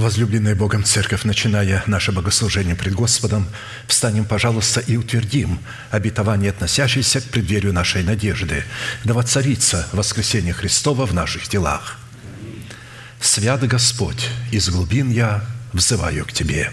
Возлюбленная Богом Церковь, начиная наше богослужение пред Господом, встанем, пожалуйста, и утвердим обетование, относящееся к преддверию нашей надежды, да воцарится воскресение Христова в наших телах. Свят Господь, из глубин я взываю к Тебе.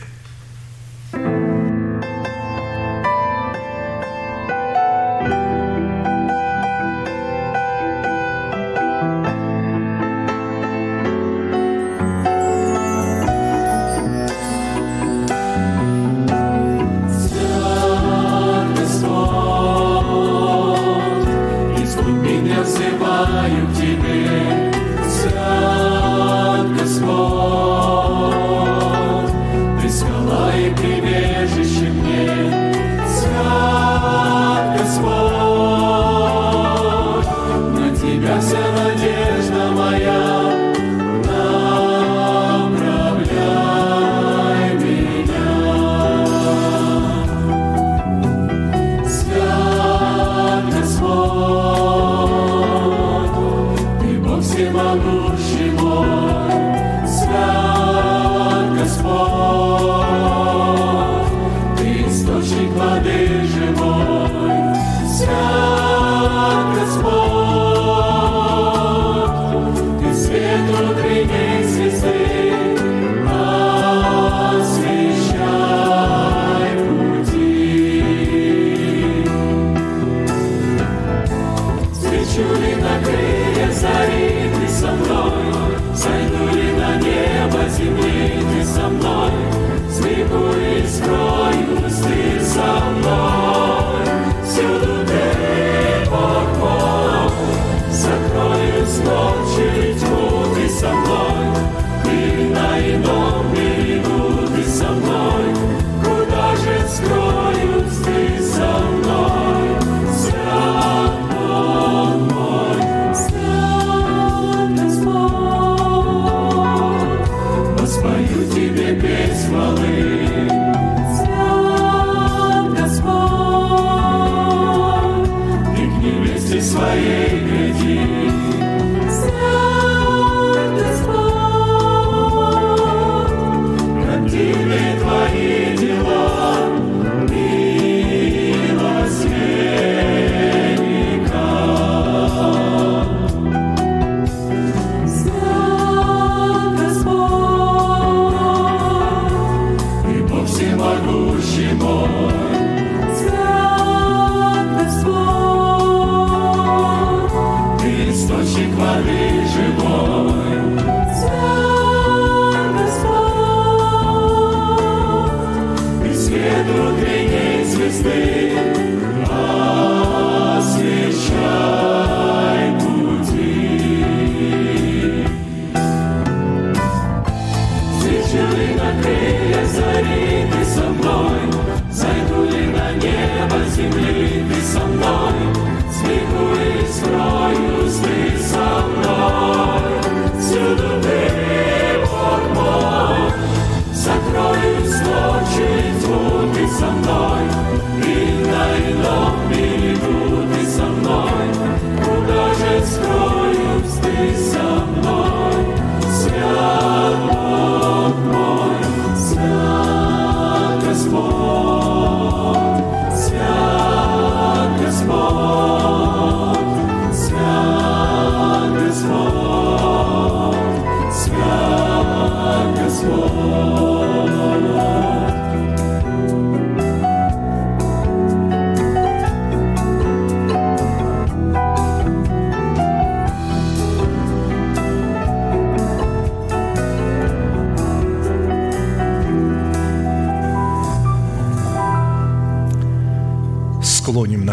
Небо земли ты со мной, Сбегу и скроюсь ты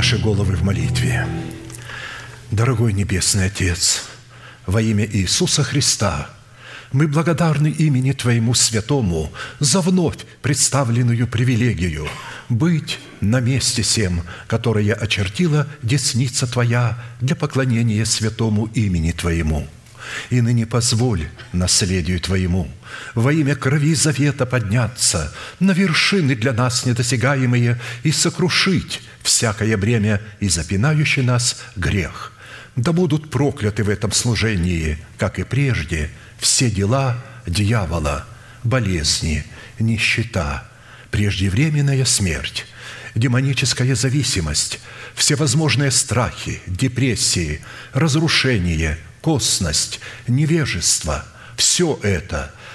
наши головы в молитве. Дорогой Небесный Отец, во имя Иисуса Христа мы благодарны имени Твоему Святому за вновь представленную привилегию быть на месте сем, которое очертила десница Твоя для поклонения святому имени Твоему. И ныне позволь наследию Твоему во имя крови завета подняться на вершины для нас недосягаемые и сокрушить всякое бремя и запинающий нас грех. Да будут прокляты в этом служении, как и прежде, все дела дьявола, болезни, нищета, преждевременная смерть, демоническая зависимость, всевозможные страхи, депрессии, разрушение, косность, невежество – все это –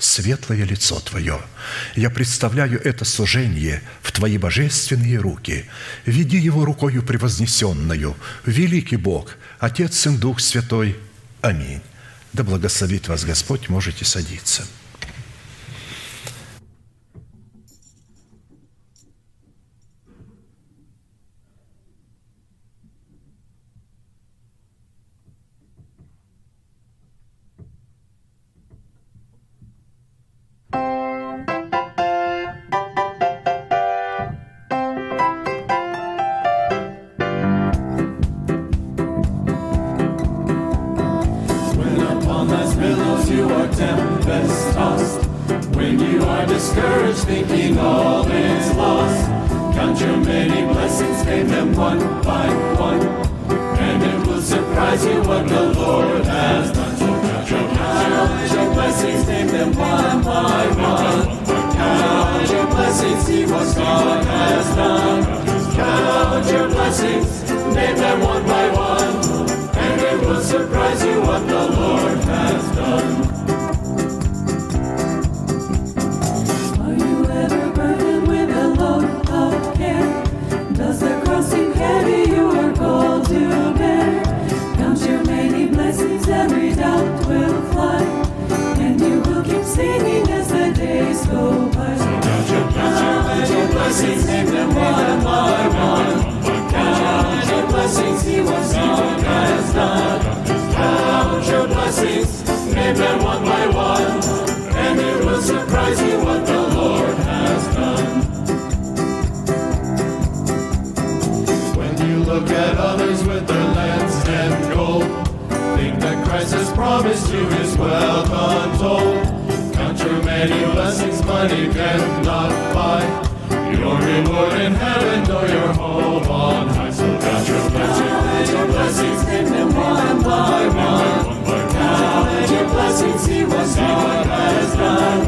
светлое лицо Твое. Я представляю это служение в Твои божественные руки. Веди его рукою превознесенную. Великий Бог, Отец, и Дух Святой. Аминь. Да благословит вас Господь, можете садиться. thinking all is lost. Count your many blessings, name them one by one. And it will surprise you what the Lord has done. So count your, count your blessings, name them one by one. Count your blessings, see what God has done. Count your blessings, name them one by one. And it will surprise you what the Lord has done. every doubt will money cannot buy. Your reward in heaven, or your home on high. So count your blessings, count your blessings, name them one by one. Count your blessings, see what God has done.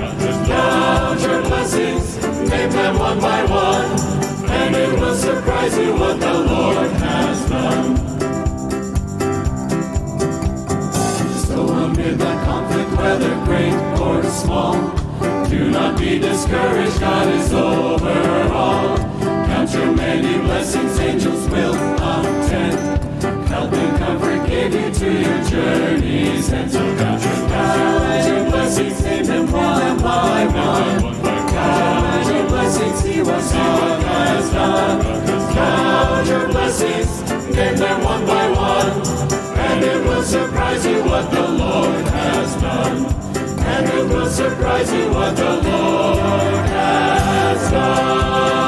Count your blessings, name them one by one. And it will surprise you what the Lord has done. So amid the conflict, whether great or small, do not be discouraged, God is over all. Count your many blessings, angels will attend. Help and comfort give you to your journeys, and so count your God, your blessings, name them one by one. Count your blessings, He was God has done. Count your blessings, name them one by one, and it will surprise you what the Lord has done and it will surprise you what the Lord has done.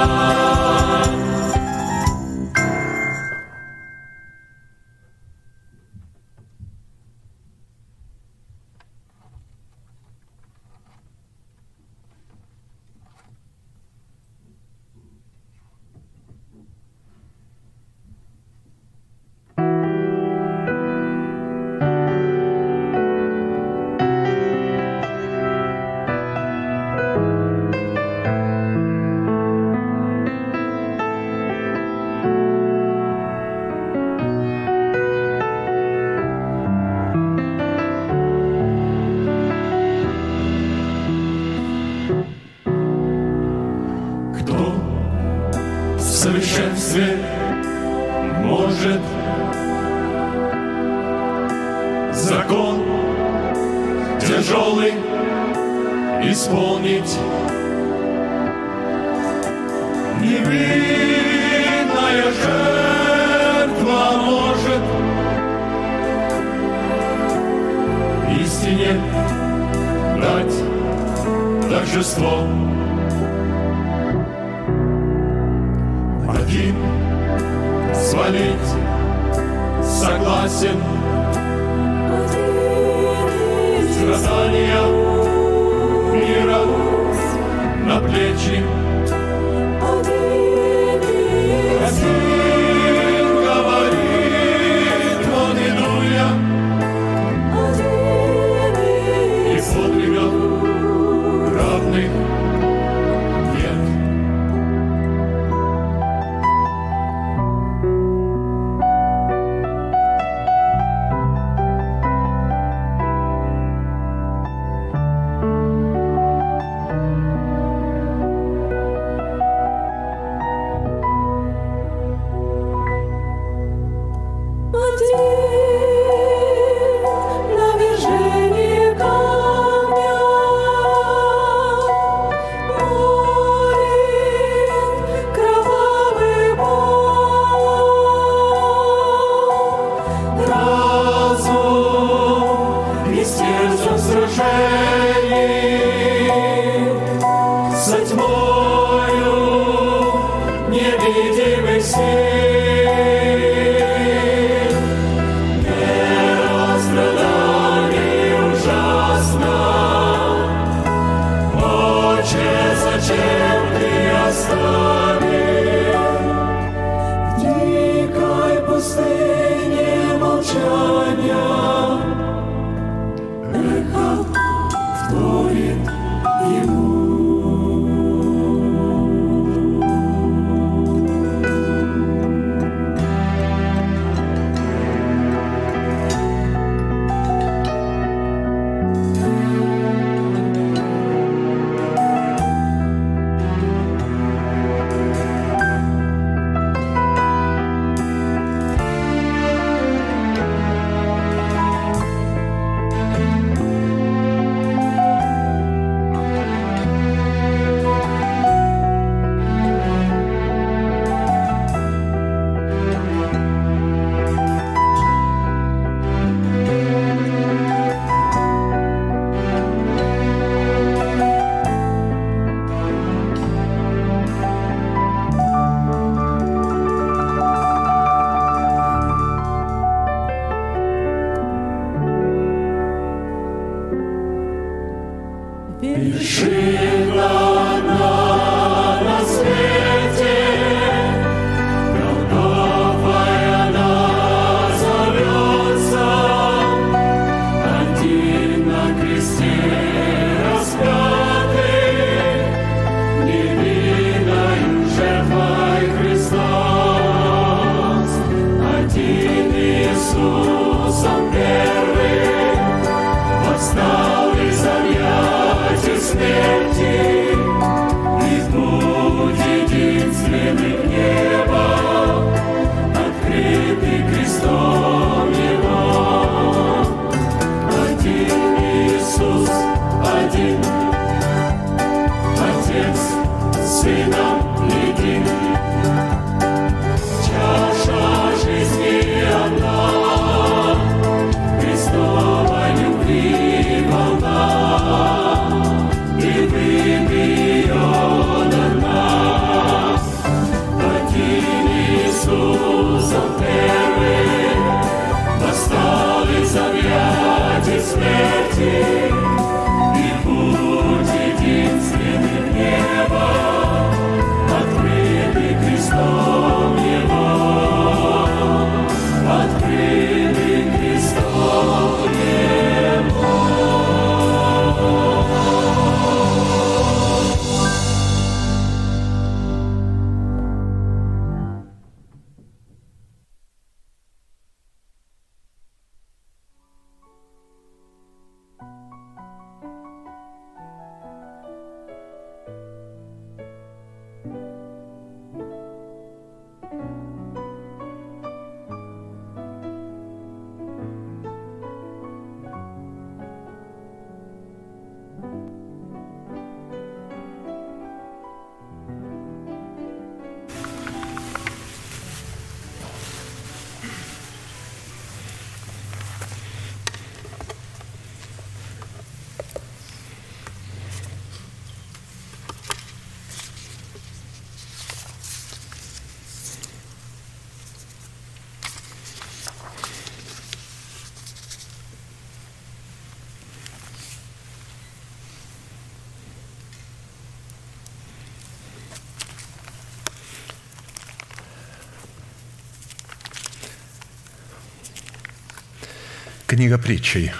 Книга притчей,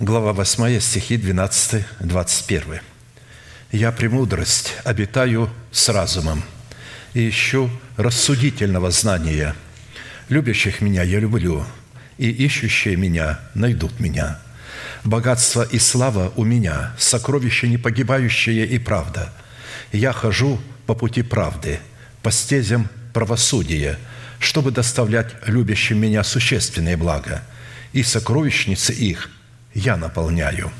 глава 8, стихи 12, 21. «Я премудрость обитаю с разумом и ищу рассудительного знания. Любящих меня я люблю, и ищущие меня найдут меня. Богатство и слава у меня, сокровище непогибающее и правда. Я хожу по пути правды, по стезям правосудия, чтобы доставлять любящим меня существенные блага, и сокровищницы их я наполняю».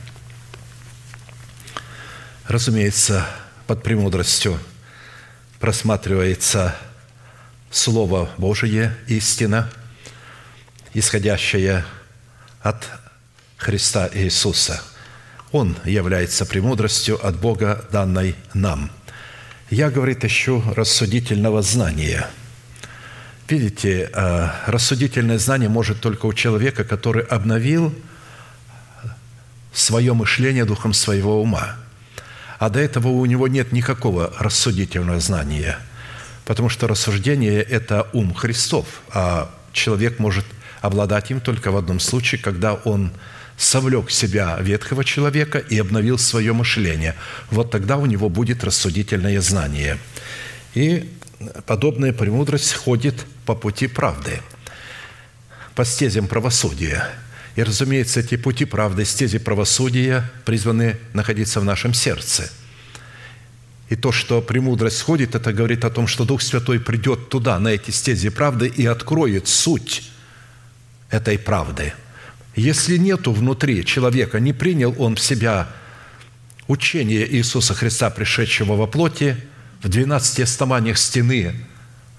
Разумеется, под премудростью просматривается Слово Божие, истина, исходящая от Христа Иисуса. Он является премудростью от Бога, данной нам. Я, говорит, ищу рассудительного знания. Видите, э, рассудительное знание может только у человека, который обновил свое мышление духом своего ума. А до этого у него нет никакого рассудительного знания, потому что рассуждение – это ум Христов, а человек может обладать им только в одном случае, когда он совлек себя ветхого человека и обновил свое мышление. Вот тогда у него будет рассудительное знание. И подобная премудрость ходит по пути правды, по стезям правосудия. И, разумеется, эти пути правды, стези правосудия призваны находиться в нашем сердце. И то, что премудрость ходит, это говорит о том, что Дух Святой придет туда, на эти стези правды, и откроет суть этой правды. Если нету внутри человека, не принял он в себя учение Иисуса Христа, пришедшего во плоти, в 12 основаниях стены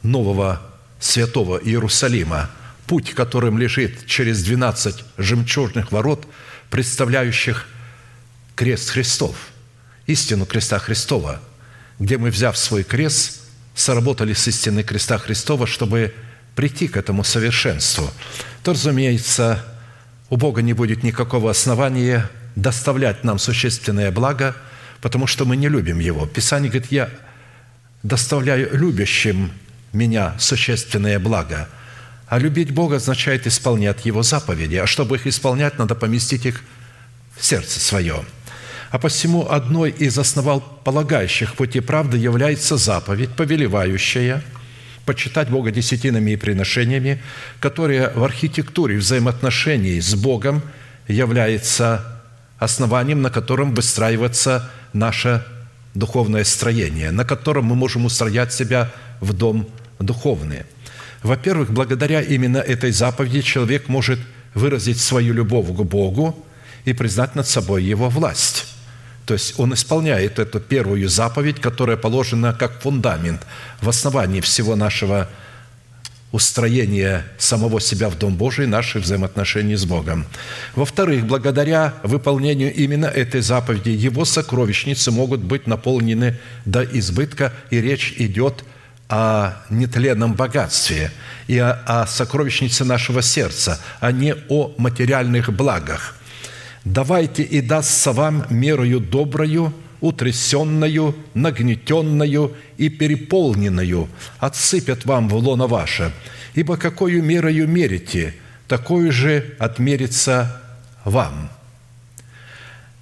нового святого Иерусалима, путь, которым лежит через 12 жемчужных ворот, представляющих крест Христов, истину креста Христова, где мы, взяв свой крест, соработали с истиной креста Христова, чтобы прийти к этому совершенству, то, разумеется, у Бога не будет никакого основания доставлять нам существенное благо, потому что мы не любим Его. Писание говорит, я доставляю любящим меня существенное благо. А любить Бога означает исполнять Его заповеди. А чтобы их исполнять, надо поместить их в сердце свое. А посему одной из основополагающих пути правды является заповедь, повелевающая почитать Бога десятинами и приношениями, которая в архитектуре взаимоотношений с Богом является основанием, на котором выстраивается наше духовное строение, на котором мы можем устроять себя в дом духовный. Во-первых, благодаря именно этой заповеди человек может выразить свою любовь к Богу и признать над собой Его власть. То есть он исполняет эту первую заповедь, которая положена как фундамент в основании всего нашего устроения самого себя в Дом Божий, наших взаимоотношений с Богом. Во-вторых, благодаря выполнению именно этой заповеди его сокровищницы могут быть наполнены до избытка, и речь идет о нетленном богатстве и о, о сокровищнице нашего сердца, а не о материальных благах – давайте и дастся вам мерою доброю, утрясенную, нагнетенную и переполненную, отсыпят вам в лоно ваше. Ибо какую мерою мерите, такую же отмерится вам».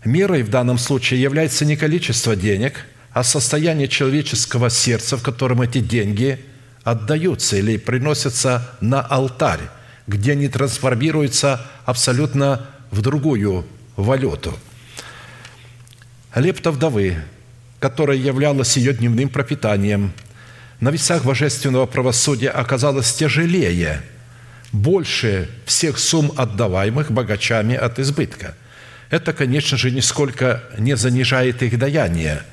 Мерой в данном случае является не количество денег, а состояние человеческого сердца, в котором эти деньги отдаются или приносятся на алтарь, где они трансформируются абсолютно в другую валюту. Лепта вдовы, которая являлась ее дневным пропитанием, на весах божественного правосудия оказалась тяжелее, больше всех сумм, отдаваемых богачами от избытка. Это, конечно же, нисколько не занижает их даяние.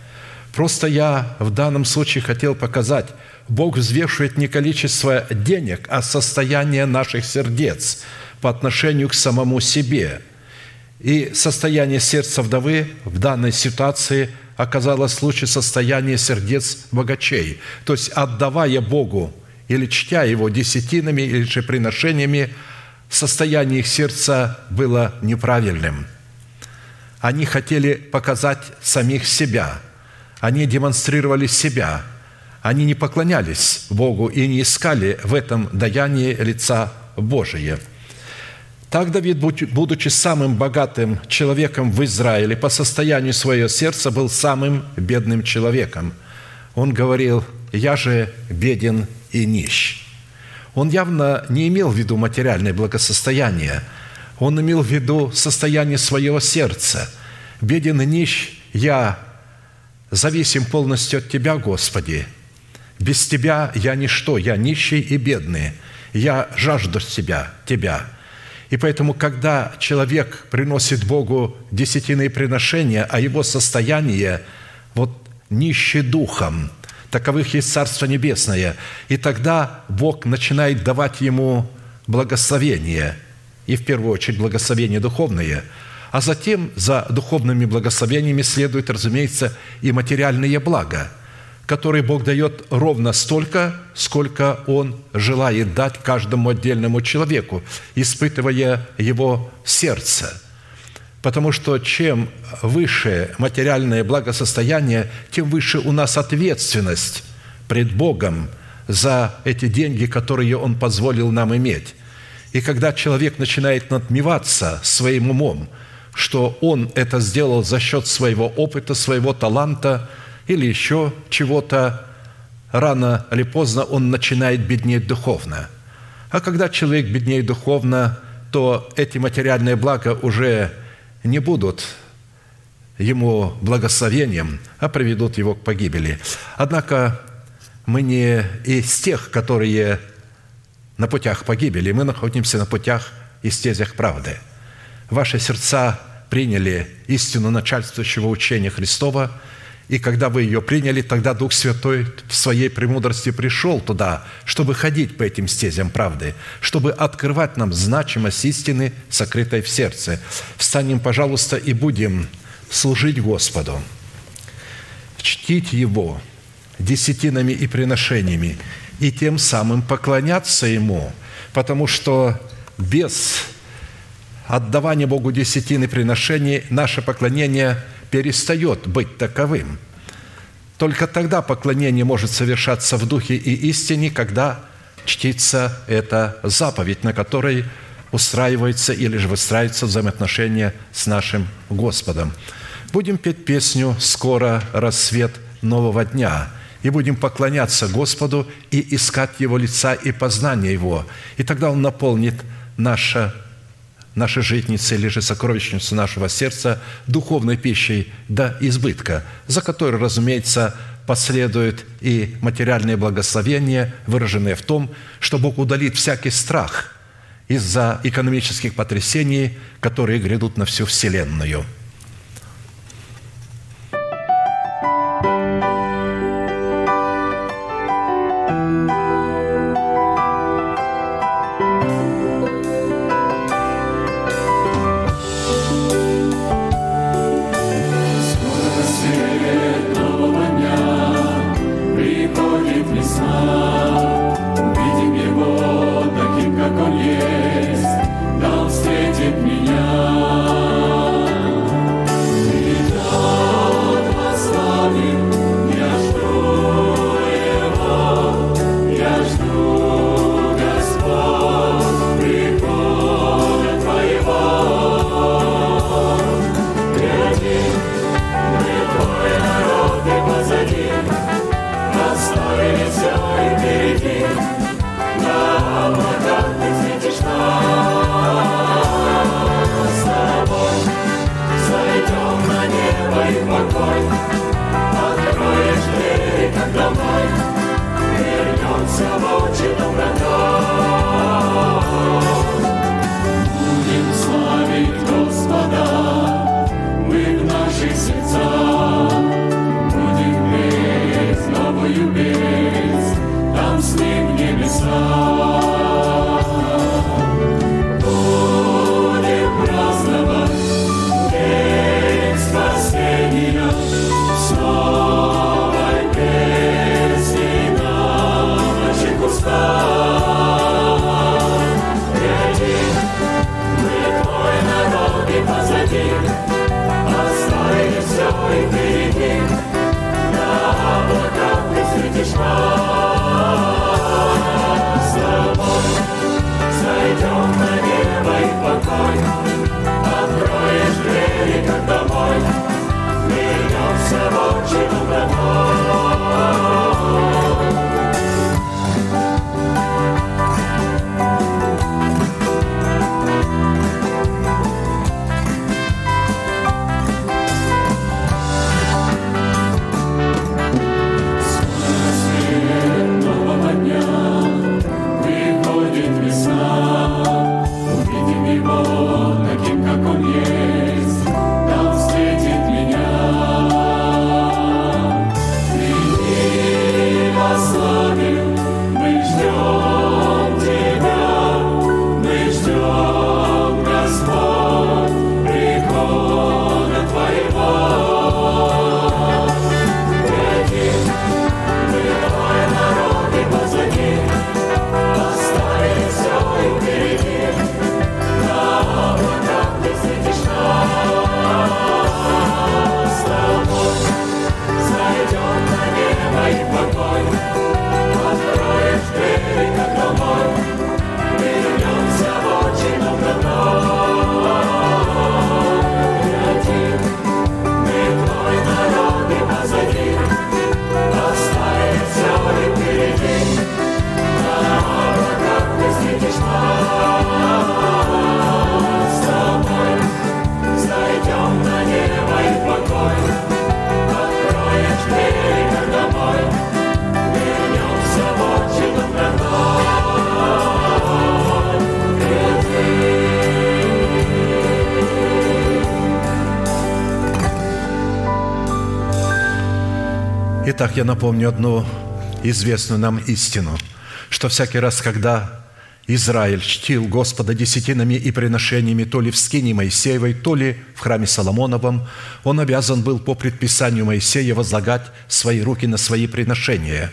Просто я в данном случае хотел показать, Бог взвешивает не количество денег, а состояние наших сердец по отношению к самому себе – и состояние сердца вдовы в данной ситуации оказалось в случае состояния сердец богачей. То есть, отдавая Богу или чтя Его десятинами или же приношениями, состояние их сердца было неправильным. Они хотели показать самих себя. Они демонстрировали себя. Они не поклонялись Богу и не искали в этом даянии лица Божие – Так Давид, будучи самым богатым человеком в Израиле, по состоянию своего сердца был самым бедным человеком. Он говорил, «Я же беден и нищ». Он явно не имел в виду материальное благосостояние. Он имел в виду состояние своего сердца. «Беден и нищ, я зависим полностью от Тебя, Господи. Без Тебя я ничто, я нищий и бедный. Я жажду Тебя, Тебя». И поэтому, когда человек приносит Богу десятиные приношения, а его состояние вот нищий духом, таковых есть Царство Небесное. И тогда Бог начинает давать ему благословение, и в первую очередь благословение духовное, а затем за духовными благословениями следует, разумеется, и материальные блага – который Бог дает ровно столько, сколько Он желает дать каждому отдельному человеку, испытывая его сердце. Потому что чем выше материальное благосостояние, тем выше у нас ответственность пред Богом за эти деньги, которые Он позволил нам иметь. И когда человек начинает надмеваться своим умом, что он это сделал за счет своего опыта, своего таланта – или еще чего-то, рано или поздно он начинает беднеть духовно. А когда человек беднеет духовно, то эти материальные блага уже не будут ему благословением, а приведут его к погибели. Однако мы не из тех, которые на путях погибели, мы находимся на путях и стезях правды. Ваши сердца приняли истину начальствующего учения Христова – и когда вы ее приняли, тогда Дух Святой в своей премудрости пришел туда, чтобы ходить по этим стезям правды, чтобы открывать нам значимость истины, сокрытой в сердце. Встанем, пожалуйста, и будем служить Господу, чтить Его десятинами и приношениями, и тем самым поклоняться Ему, потому что без отдавания Богу десятины приношений наше поклонение – перестает быть таковым. Только тогда поклонение может совершаться в духе и истине, когда чтится эта заповедь, на которой устраивается или же выстраивается взаимоотношения с нашим Господом. Будем петь песню «Скоро рассвет нового дня», и будем поклоняться Господу и искать Его лица и познания Его. И тогда Он наполнит наше нашей житницы или же сокровищницу нашего сердца духовной пищей до избытка, за которой, разумеется, последует и материальные благословения, выраженные в том, что Бог удалит всякий страх из-за экономических потрясений, которые грядут на всю Вселенную – Итак, я напомню одну известную нам истину, что всякий раз, когда Израиль чтил Господа десятинами и приношениями то ли в скине Моисеевой, то ли в храме Соломоновом, он обязан был по предписанию Моисея возлагать свои руки на свои приношения.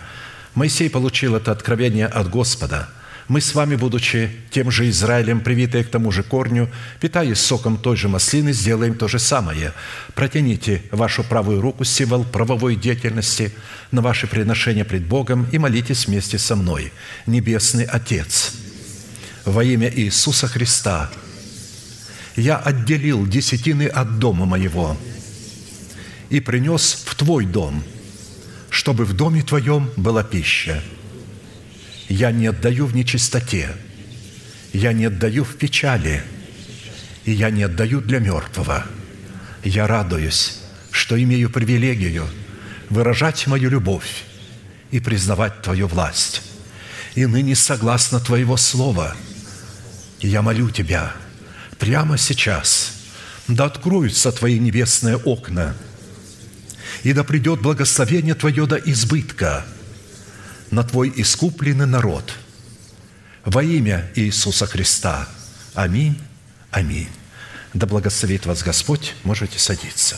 Моисей получил это откровение от Господа – мы с вами, будучи тем же Израилем, привитые к тому же корню, питаясь соком той же маслины, сделаем то же самое. Протяните вашу правую руку, символ правовой деятельности, на ваши приношения пред Богом и молитесь вместе со мной. Небесный Отец, во имя Иисуса Христа, я отделил десятины от дома моего и принес в Твой дом, чтобы в доме Твоем была пища – я не отдаю в нечистоте, я не отдаю в печали, и я не отдаю для мертвого. Я радуюсь, что имею привилегию выражать мою любовь и признавать Твою власть. И ныне согласно Твоего Слова, я молю Тебя прямо сейчас, да откроются Твои небесные окна, и да придет благословение Твое до избытка – на Твой искупленный народ. Во имя Иисуса Христа. Аминь. Аминь. Да благословит вас Господь. Можете садиться.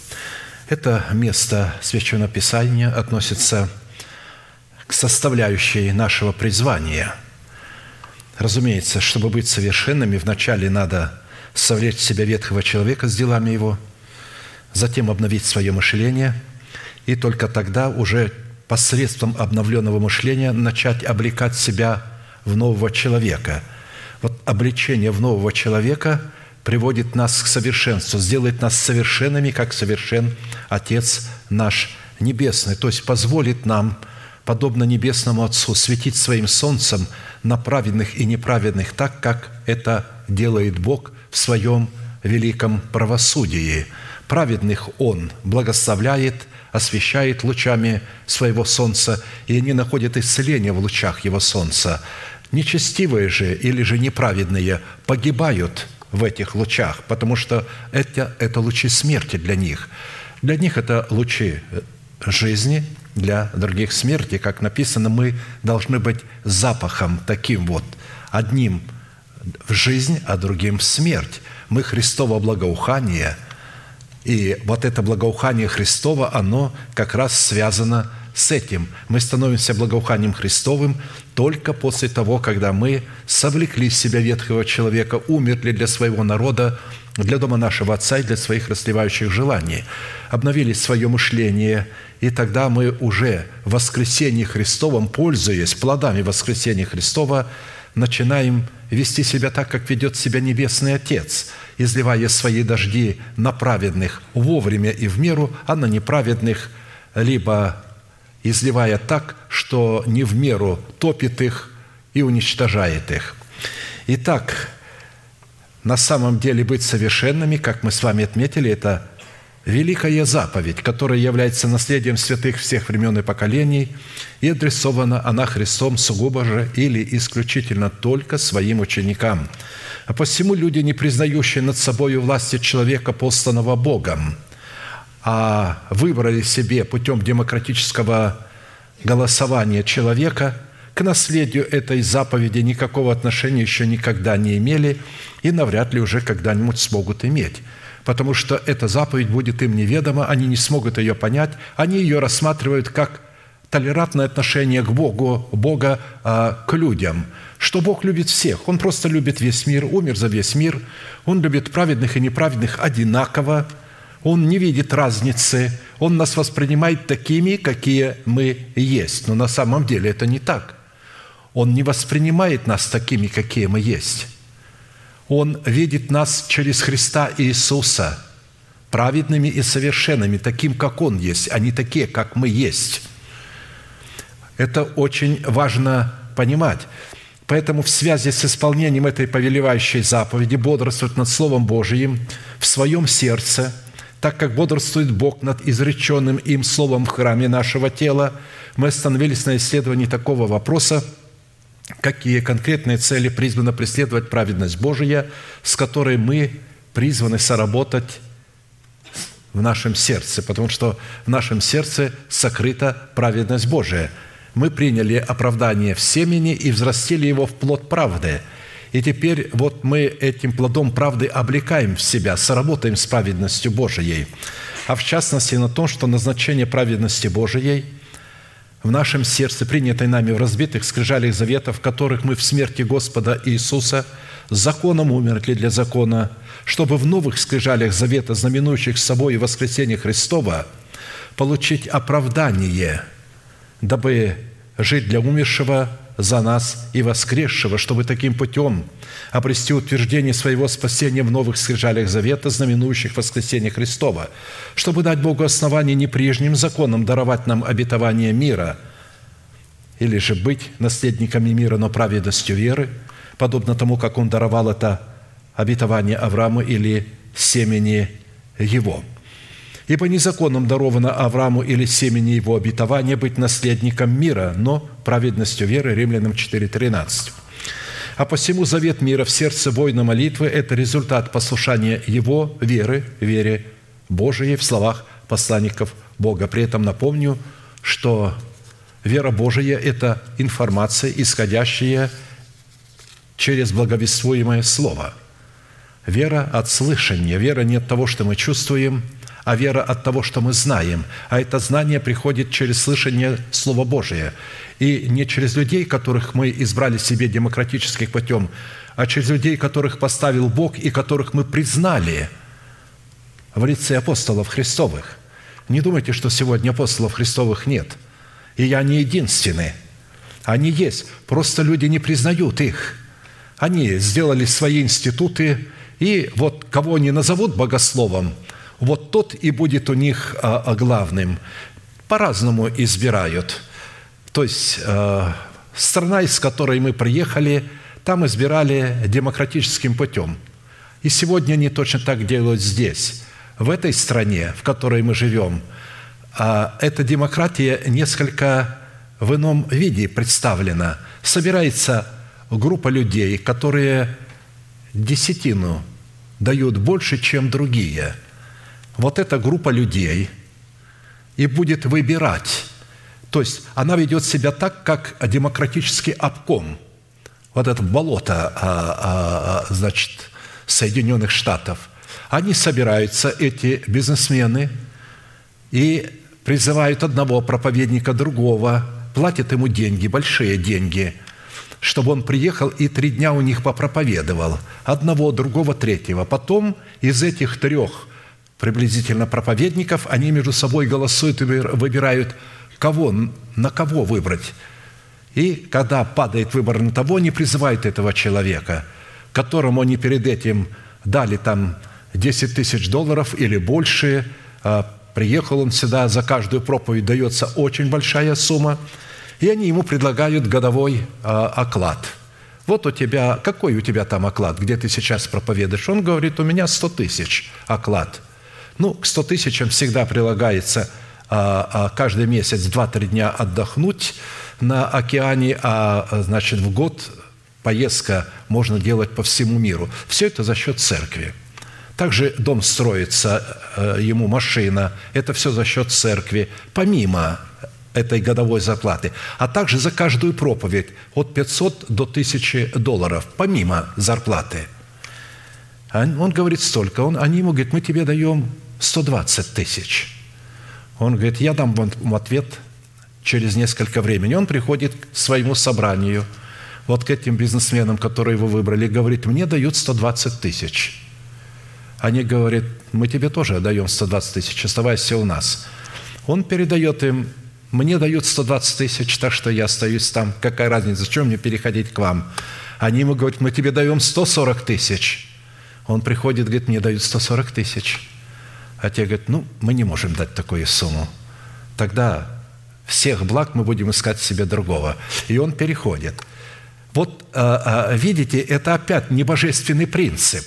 Это место Священного Писания относится к составляющей нашего призвания. Разумеется, чтобы быть совершенными, вначале надо совлечь в себя ветхого человека с делами его, затем обновить свое мышление, и только тогда уже посредством обновленного мышления начать облекать себя в нового человека. Вот обличение в нового человека приводит нас к совершенству, сделает нас совершенными, как совершен Отец наш Небесный, то есть позволит нам, подобно Небесному Отцу, светить своим солнцем на праведных и неправедных так, как это делает Бог в своем великом правосудии. Праведных Он благословляет, освещает лучами своего солнца, и они находят исцеление в лучах Его солнца. Нечестивые же или же неправедные погибают в этих лучах, потому что это, это лучи смерти для них. Для них это лучи жизни, для других смерти. Как написано, мы должны быть запахом таким вот, одним в жизнь, а другим в смерть. Мы Христово благоухание, и вот это благоухание Христово, оно как раз связано с этим. Мы становимся благоуханием Христовым только после того, когда мы совлекли с себя ветхого человека, умерли для своего народа, для дома нашего Отца и для своих расливающих желаний, обновили свое мышление, и тогда мы уже в воскресении Христовом, пользуясь плодами воскресения Христова, начинаем вести себя так, как ведет себя Небесный Отец, изливая свои дожди на праведных вовремя и в меру, а на неправедных либо изливая так, что не в меру топит их и уничтожает их. Итак, на самом деле быть совершенными, как мы с вами отметили, это великая заповедь, которая является наследием святых всех времен и поколений, и адресована она Христом сугубо же или исключительно только своим ученикам. А посему люди, не признающие над собой власти человека, посланного Богом – а выбрали себе путем демократического голосования человека, к наследию этой заповеди никакого отношения еще никогда не имели и навряд ли уже когда-нибудь смогут иметь. Потому что эта заповедь будет им неведома, они не смогут ее понять, они ее рассматривают как толерантное отношение к Богу, Бога а, к людям, что Бог любит всех. Он просто любит весь мир, умер за весь мир. Он любит праведных и неправедных одинаково – он не видит разницы, Он нас воспринимает такими, какие мы есть. Но на самом деле это не так. Он не воспринимает нас такими, какие мы есть. Он видит нас через Христа Иисуса праведными и совершенными, таким, как Он есть, а не такие, как мы есть. Это очень важно понимать. Поэтому в связи с исполнением этой повелевающей заповеди бодрствовать над Словом Божиим в своем сердце – так как бодрствует Бог над изреченным им словом в храме нашего тела, мы остановились на исследовании такого вопроса, какие конкретные цели призвана преследовать праведность Божия, с которой мы призваны соработать в нашем сердце, потому что в нашем сердце сокрыта праведность Божия. Мы приняли оправдание в семени и взрастили его в плод правды – и теперь вот мы этим плодом правды облекаем в себя, соработаем с праведностью Божией. А в частности на том, что назначение праведности Божией в нашем сердце, принятой нами в разбитых скрижалях заветов, которых мы в смерти Господа Иисуса законом умерли для закона, чтобы в новых скрижалях завета, знаменующих собой воскресение Христова, получить оправдание, дабы жить для умершего за нас и воскресшего, чтобы таким путем обрести утверждение своего спасения в новых скрижалях завета, знаменующих воскресение Христова, чтобы дать Богу основание не прежним законом даровать нам обетование мира, или же быть наследниками мира, но праведностью веры, подобно тому, как Он даровал это обетование Аврааму или семени его. Ибо незаконным даровано Аврааму или семени его обетования быть наследником мира, но праведностью веры» Римлянам 4.13. А посему завет мира в сердце воина молитвы – это результат послушания его веры, вере Божией в словах посланников Бога. При этом напомню, что вера Божия – это информация, исходящая через благовествуемое Слово. Вера от слышания, вера не от того, что мы чувствуем, а вера от того, что мы знаем. А это знание приходит через слышание Слова Божия. И не через людей, которых мы избрали себе демократическим путем, а через людей, которых поставил Бог и которых мы признали в лице апостолов Христовых. Не думайте, что сегодня апостолов Христовых нет. И я не единственный. Они есть. Просто люди не признают их. Они сделали свои институты, и вот кого они назовут богословом, вот тот и будет у них а, а, главным. По-разному избирают. То есть а, страна, из которой мы приехали, там избирали демократическим путем. И сегодня они точно так делают здесь. В этой стране, в которой мы живем, эта демократия несколько в ином виде представлена. Собирается группа людей, которые десятину дают больше, чем другие. Вот эта группа людей и будет выбирать. То есть она ведет себя так, как демократический обком. Вот это болото, а, а, а, значит, Соединенных Штатов. Они собираются, эти бизнесмены, и призывают одного проповедника другого, платят ему деньги, большие деньги – чтобы он приехал и три дня у них попроповедовал. Одного, другого, третьего. Потом из этих трех приблизительно проповедников они между собой голосуют и выбирают, кого, на кого выбрать. И когда падает выбор на того, они призывают этого человека, которому они перед этим дали там 10 тысяч долларов или больше, а приехал он сюда, за каждую проповедь дается очень большая сумма – и они ему предлагают годовой а, оклад. Вот у тебя, какой у тебя там оклад, где ты сейчас проповедуешь? Он говорит, у меня 100 тысяч оклад. Ну, к 100 тысячам всегда прилагается а, а, каждый месяц 2-3 дня отдохнуть на океане, а значит в год поездка можно делать по всему миру. Все это за счет церкви. Также дом строится, э, ему машина, это все за счет церкви, помимо этой годовой зарплаты, а также за каждую проповедь от 500 до 1000 долларов, помимо зарплаты. Он говорит столько. Он, они ему говорят, мы тебе даем 120 тысяч. Он говорит, я дам вам ответ через несколько времени. Он приходит к своему собранию, вот к этим бизнесменам, которые вы выбрали, говорит, мне дают 120 тысяч. Они говорят, мы тебе тоже даем 120 тысяч, оставайся у нас. Он передает им мне дают 120 тысяч, так что я остаюсь там. Какая разница, зачем мне переходить к вам? Они ему говорят, мы тебе даем 140 тысяч. Он приходит, говорит, мне дают 140 тысяч. А те говорят, ну, мы не можем дать такую сумму. Тогда всех благ мы будем искать себе другого. И он переходит. Вот а, а, видите, это опять небожественный принцип.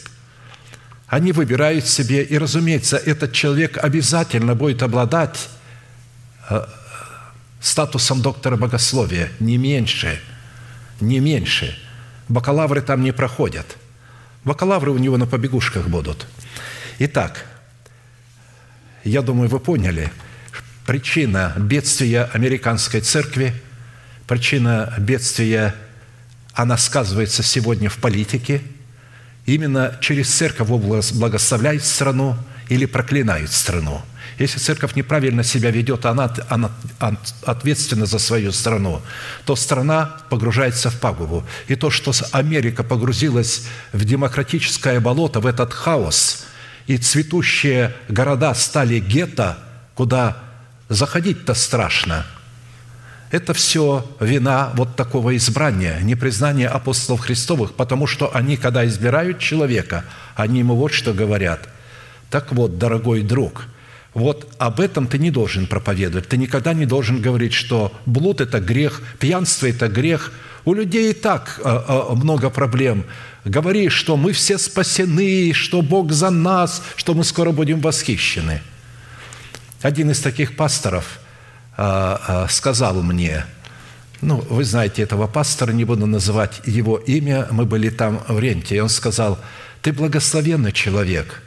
Они выбирают себе, и, разумеется, этот человек обязательно будет обладать а, статусом доктора богословия, не меньше, не меньше. Бакалавры там не проходят. Бакалавры у него на побегушках будут. Итак, я думаю, вы поняли, причина бедствия американской церкви, причина бедствия, она сказывается сегодня в политике. Именно через церковь благословляет страну или проклинает страну – если церковь неправильно себя ведет, она, она ответственна за свою страну, то страна погружается в пагубу. И то, что Америка погрузилась в демократическое болото, в этот хаос, и цветущие города стали гетто, куда заходить-то страшно – это все вина вот такого избрания, непризнания апостолов Христовых, потому что они, когда избирают человека, они ему вот что говорят. Так вот, дорогой друг, вот об этом ты не должен проповедовать. Ты никогда не должен говорить, что блуд – это грех, пьянство – это грех. У людей и так а, а, много проблем. Говори, что мы все спасены, что Бог за нас, что мы скоро будем восхищены. Один из таких пасторов а, сказал мне, ну, вы знаете этого пастора, не буду называть его имя, мы были там в ренте, и он сказал, ты благословенный человек,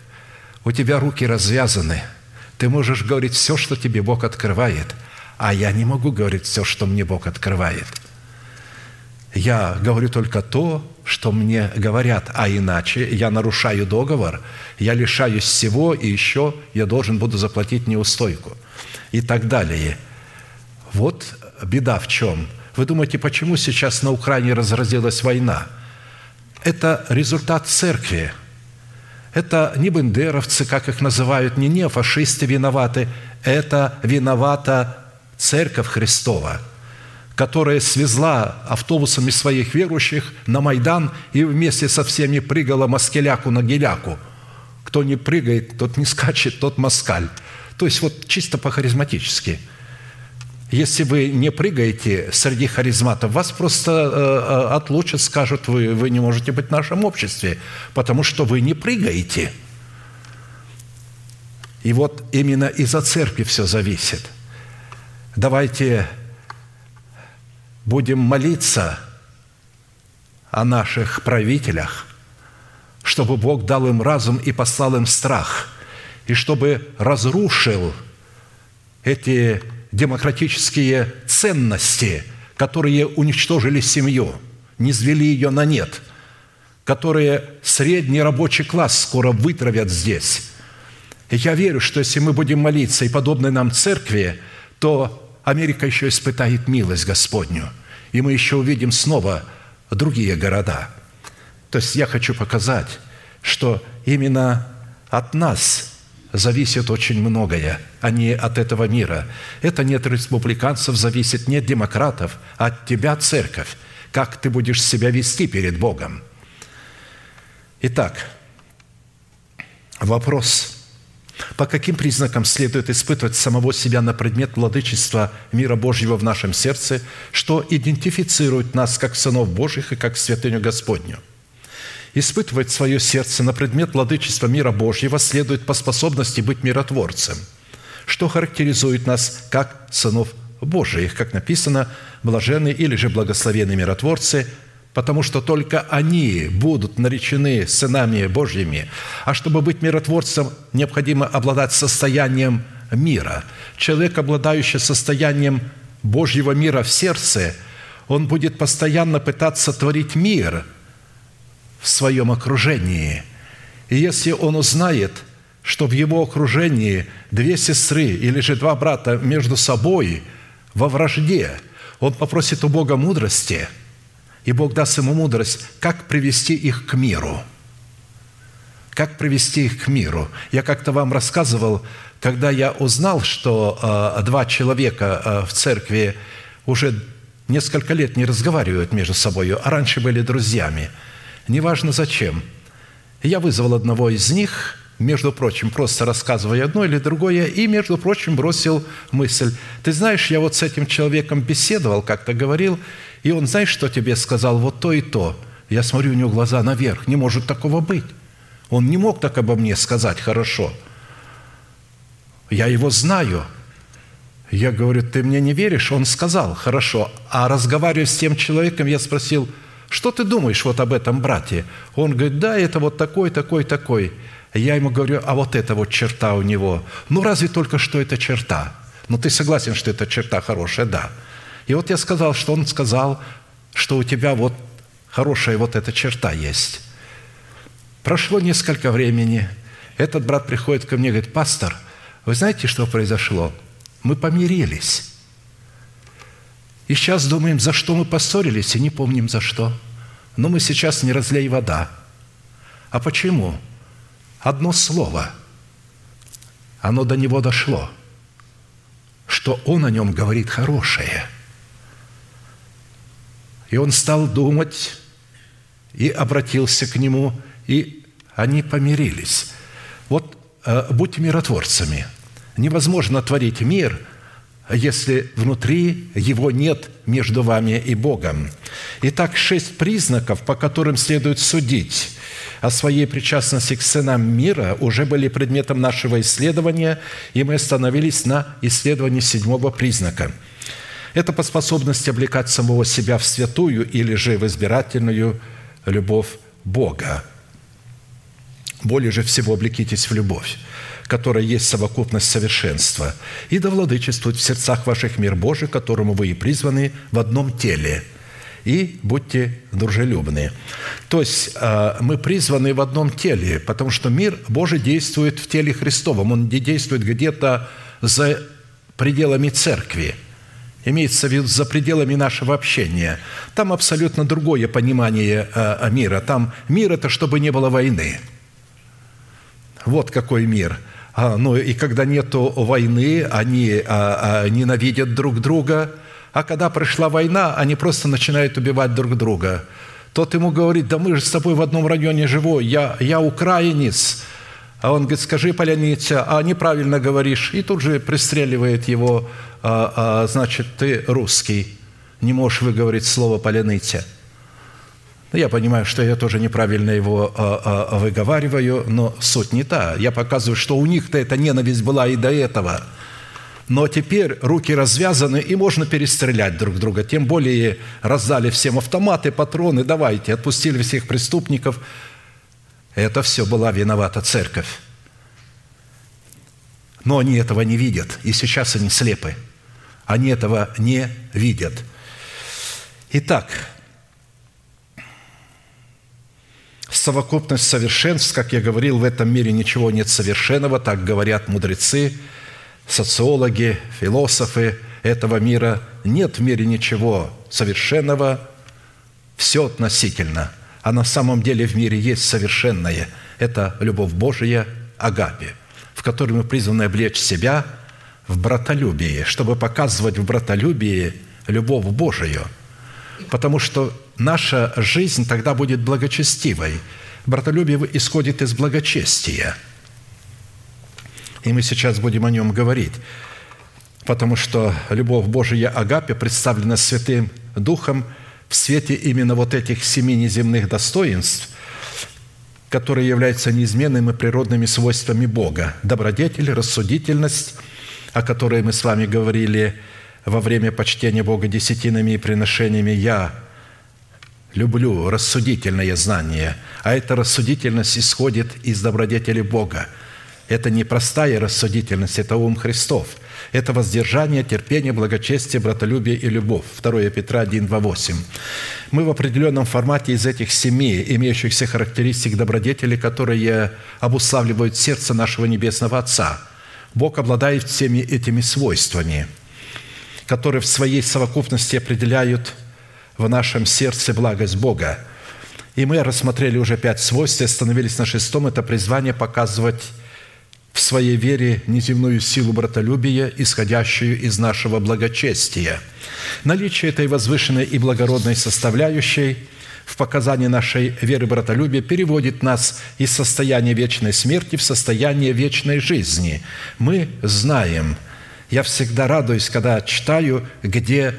у тебя руки развязаны, ты можешь говорить все, что тебе Бог открывает, а я не могу говорить все, что мне Бог открывает. Я говорю только то, что мне говорят, а иначе я нарушаю договор, я лишаюсь всего, и еще я должен буду заплатить неустойку и так далее. Вот беда в чем? Вы думаете, почему сейчас на Украине разразилась война? Это результат церкви. Это не бендеровцы, как их называют, не неофашисты виноваты. Это виновата Церковь Христова – которая свезла автобусами своих верующих на Майдан и вместе со всеми прыгала москеляку на геляку. Кто не прыгает, тот не скачет, тот москаль. То есть вот чисто по-харизматически. Если вы не прыгаете среди харизматов, вас просто э, э, отлучат, скажут, вы, вы не можете быть в нашем обществе, потому что вы не прыгаете. И вот именно из-за церкви все зависит. Давайте будем молиться о наших правителях, чтобы Бог дал им разум и послал им страх, и чтобы разрушил эти демократические ценности, которые уничтожили семью, не звели ее на нет, которые средний рабочий класс скоро вытравят здесь. И я верю, что если мы будем молиться и подобной нам церкви, то Америка еще испытает милость Господню, и мы еще увидим снова другие города. То есть я хочу показать, что именно от нас зависит очень многое, а не от этого мира. Это не от республиканцев зависит, не от демократов, а от тебя, церковь, как ты будешь себя вести перед Богом. Итак, вопрос – по каким признакам следует испытывать самого себя на предмет владычества мира Божьего в нашем сердце, что идентифицирует нас как сынов Божьих и как святыню Господню? Испытывать свое сердце на предмет владычества мира Божьего следует по способности быть миротворцем, что характеризует нас как сынов Божиих, как написано, блаженные или же благословенные миротворцы – потому что только они будут наречены сынами Божьими. А чтобы быть миротворцем, необходимо обладать состоянием мира. Человек, обладающий состоянием Божьего мира в сердце, он будет постоянно пытаться творить мир в своем окружении. И если он узнает, что в его окружении две сестры или же два брата между собой во вражде, он попросит у Бога мудрости – и Бог даст ему мудрость, как привести их к миру. Как привести их к миру. Я как-то вам рассказывал, когда я узнал, что э, два человека э, в церкви уже несколько лет не разговаривают между собой, а раньше были друзьями. Неважно зачем. Я вызвал одного из них, между прочим, просто рассказывая одно или другое, и, между прочим, бросил мысль. Ты знаешь, я вот с этим человеком беседовал, как-то говорил, и он, знаешь, что тебе сказал? Вот то и то. Я смотрю, у него глаза наверх. Не может такого быть. Он не мог так обо мне сказать хорошо. Я его знаю. Я говорю, ты мне не веришь? Он сказал, хорошо. А разговаривая с тем человеком, я спросил, что ты думаешь вот об этом брате? Он говорит, да, это вот такой, такой, такой. Я ему говорю, а вот эта вот черта у него. Ну, разве только что это черта? Ну, ты согласен, что это черта хорошая? Да. И вот я сказал, что он сказал, что у тебя вот хорошая вот эта черта есть. Прошло несколько времени. Этот брат приходит ко мне и говорит, пастор, вы знаете, что произошло? Мы помирились. И сейчас думаем, за что мы поссорились, и не помним за что. Но мы сейчас не разлей вода. А почему? Одно слово. Оно до него дошло, что он о нем говорит хорошее – и он стал думать и обратился к нему, и они помирились. Вот э, будьте миротворцами. Невозможно творить мир, если внутри его нет между вами и Богом. Итак, шесть признаков, по которым следует судить о своей причастности к сынам мира, уже были предметом нашего исследования, и мы остановились на исследовании седьмого признака. Это по способности облекать самого себя в святую или же в избирательную любовь Бога. Более же всего облекитесь в любовь которая есть совокупность совершенства, и да владычествует в сердцах ваших мир Божий, которому вы и призваны в одном теле, и будьте дружелюбны». То есть э, мы призваны в одном теле, потому что мир Божий действует в теле Христовом, он не действует где-то за пределами церкви – имеется в виду за пределами нашего общения. Там абсолютно другое понимание э, мира. Там мир – это чтобы не было войны. Вот какой мир. А, ну и когда нет войны, они а, а, ненавидят друг друга, а когда пришла война, они просто начинают убивать друг друга. Тот ему говорит, да мы же с тобой в одном районе живой, я, я украинец. А он говорит, скажи, поляница, а неправильно говоришь. И тут же пристреливает его, а, а, значит, ты русский, не можешь выговорить слово поляныця. Ну, я понимаю, что я тоже неправильно его а, а, выговариваю, но суть не та. Я показываю, что у них-то эта ненависть была и до этого. Но теперь руки развязаны, и можно перестрелять друг друга. Тем более раздали всем автоматы, патроны, давайте, отпустили всех преступников. Это все была виновата церковь. Но они этого не видят, и сейчас они слепы. Они этого не видят. Итак, совокупность совершенств, как я говорил, в этом мире ничего нет совершенного, так говорят мудрецы, социологи, философы этого мира. Нет в мире ничего совершенного, все относительно. А на самом деле в мире есть совершенное. Это любовь Божия, агапе, в которой мы призваны облечь себя в братолюбии, чтобы показывать в братолюбии любовь Божию. Потому что наша жизнь тогда будет благочестивой. Братолюбие исходит из благочестия. И мы сейчас будем о нем говорить, потому что любовь Божия Агапе представлена Святым Духом в свете именно вот этих семи неземных достоинств, которые являются неизменными природными свойствами Бога. Добродетель, рассудительность, о которой мы с вами говорили во время почтения Бога десятинами и приношениями «Я люблю рассудительное знание, а эта рассудительность исходит из добродетели Бога. Это не простая рассудительность, это ум Христов. Это воздержание, терпение, благочестие, братолюбие и любовь. 2 Петра 1, 2, 8. Мы в определенном формате из этих семи имеющихся характеристик добродетели, которые обуславливают сердце нашего Небесного Отца. Бог обладает всеми этими свойствами, которые в своей совокупности определяют – в нашем сердце благость Бога. И мы рассмотрели уже пять свойств и остановились на шестом. Это призвание показывать в своей вере неземную силу братолюбия, исходящую из нашего благочестия. Наличие этой возвышенной и благородной составляющей в показании нашей веры братолюбия переводит нас из состояния вечной смерти в состояние вечной жизни. Мы знаем, я всегда радуюсь, когда читаю, где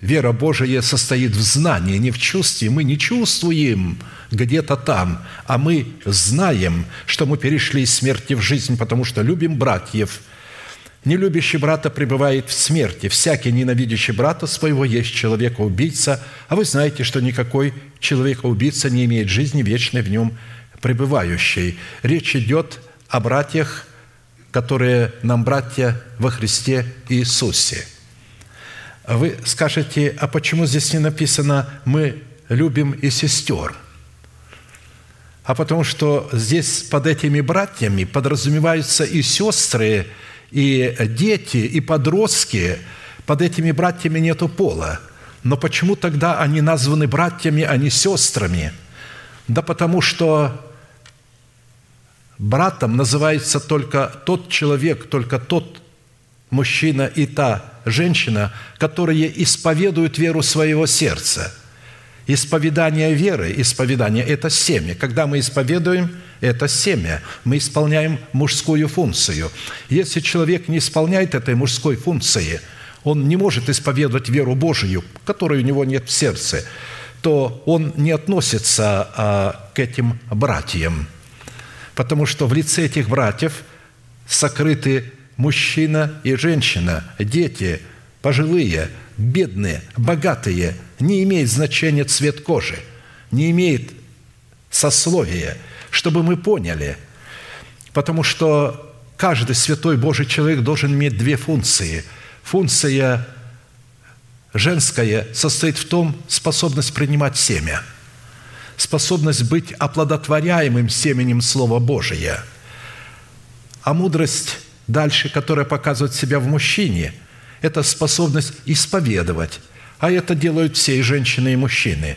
Вера Божия состоит в знании, не в чувстве. Мы не чувствуем где-то там, а мы знаем, что мы перешли из смерти в жизнь, потому что любим братьев. Нелюбящий брата пребывает в смерти. Всякий ненавидящий брата своего есть человека-убийца, а вы знаете, что никакой человека-убийца не имеет жизни вечной в нем пребывающей. Речь идет о братьях, которые нам братья во Христе Иисусе – вы скажете, а почему здесь не написано «мы любим и сестер»? А потому что здесь под этими братьями подразумеваются и сестры, и дети, и подростки. Под этими братьями нету пола. Но почему тогда они названы братьями, а не сестрами? Да потому что братом называется только тот человек, только тот мужчина и та женщина, которые исповедуют веру своего сердца. Исповедание веры, исповедание – это семя. Когда мы исповедуем – это семя. Мы исполняем мужскую функцию. Если человек не исполняет этой мужской функции, он не может исповедовать веру Божию, которой у него нет в сердце, то он не относится а, к этим братьям, потому что в лице этих братьев сокрыты мужчина и женщина, дети, пожилые, бедные, богатые. Не имеет значения цвет кожи, не имеет сословия, чтобы мы поняли. Потому что каждый святой Божий человек должен иметь две функции. Функция женская состоит в том, способность принимать семя, способность быть оплодотворяемым семенем Слова Божия. А мудрость дальше, которая показывает себя в мужчине, это способность исповедовать. А это делают все и женщины, и мужчины.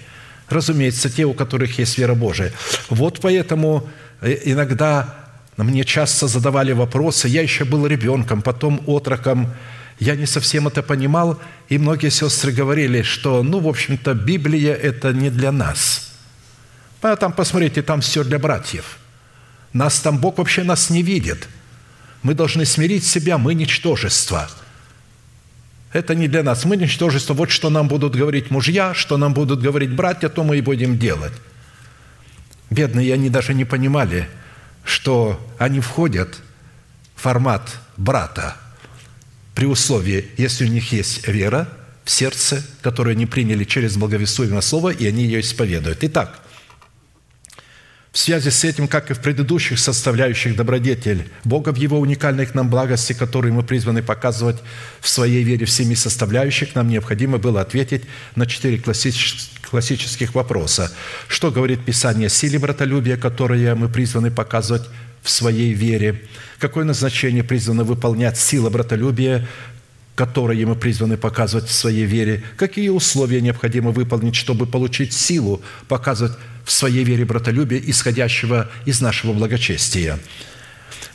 Разумеется, те, у которых есть вера Божия. Вот поэтому э, иногда мне часто задавали вопросы. Я еще был ребенком, потом отроком. Я не совсем это понимал, и многие сестры говорили, что, ну, в общем-то, Библия – это не для нас. А там, посмотрите, там все для братьев. Нас там Бог вообще нас не видит. Мы должны смирить себя, мы ничтожество – это не для нас. Мы ничтожество. Вот что нам будут говорить мужья, что нам будут говорить братья, то мы и будем делать. Бедные, они даже не понимали, что они входят в формат брата при условии, если у них есть вера в сердце, которую они приняли через благовествуемое слово, и они ее исповедуют. Итак, в связи с этим, как и в предыдущих составляющих добродетель Бога в Его уникальной к нам благости, которую мы призваны показывать в своей вере в семи составляющих, нам необходимо было ответить на четыре классических вопроса. Что говорит Писание о силе братолюбия, которое мы призваны показывать в своей вере? Какое назначение призвано выполнять сила братолюбия, которые мы призваны показывать в своей вере, какие условия необходимо выполнить, чтобы получить силу показывать в своей вере братолюбие, исходящего из нашего благочестия.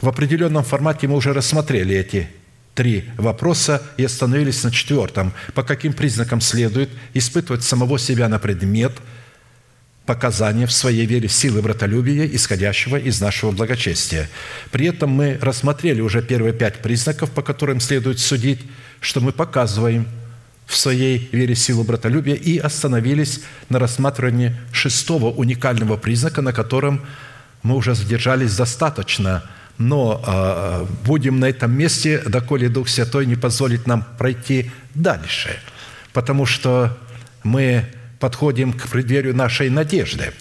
В определенном формате мы уже рассмотрели эти три вопроса и остановились на четвертом. По каким признакам следует испытывать самого себя на предмет показания в своей вере силы братолюбия, исходящего из нашего благочестия. При этом мы рассмотрели уже первые пять признаков, по которым следует судить, что мы показываем – в своей вере силу братолюбия и остановились на рассматривании шестого уникального признака, на котором мы уже задержались достаточно, но э, будем на этом месте, доколе Дух Святой не позволит нам пройти дальше, потому что мы подходим к преддверию нашей надежды.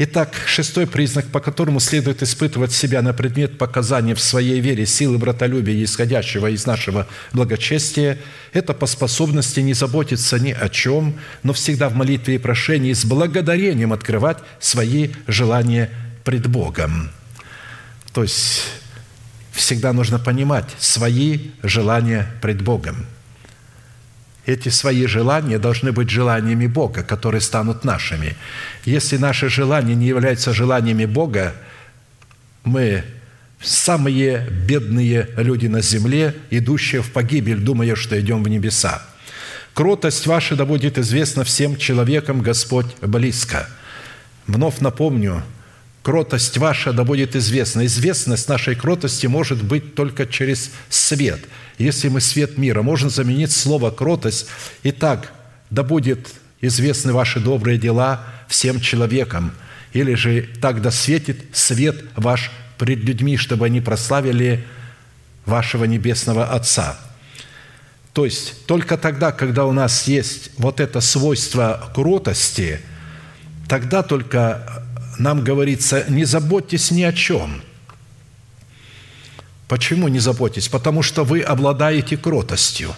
Итак, шестой признак, по которому следует испытывать себя на предмет показания в своей вере силы братолюбия, исходящего из нашего благочестия, это по способности не заботиться ни о чем, но всегда в молитве и прошении с благодарением открывать свои желания пред Богом. То есть всегда нужно понимать свои желания пред Богом – эти свои желания должны быть желаниями Бога, которые станут нашими. Если наши желания не являются желаниями Бога, мы самые бедные люди на земле, идущие в погибель, думая, что идем в небеса. Кротость ваша да будет известна всем человекам, Господь близко. Вновь напомню, кротость ваша да будет известна. Известность нашей кротости может быть только через свет – если мы свет мира, можно заменить слово «кротость». Итак, да будет известны ваши добрые дела всем человекам, или же так да светит свет ваш пред людьми, чтобы они прославили вашего Небесного Отца. То есть только тогда, когда у нас есть вот это свойство кротости, тогда только нам говорится, не заботьтесь ни о чем – Почему не заботитесь? Потому что вы обладаете кротостью.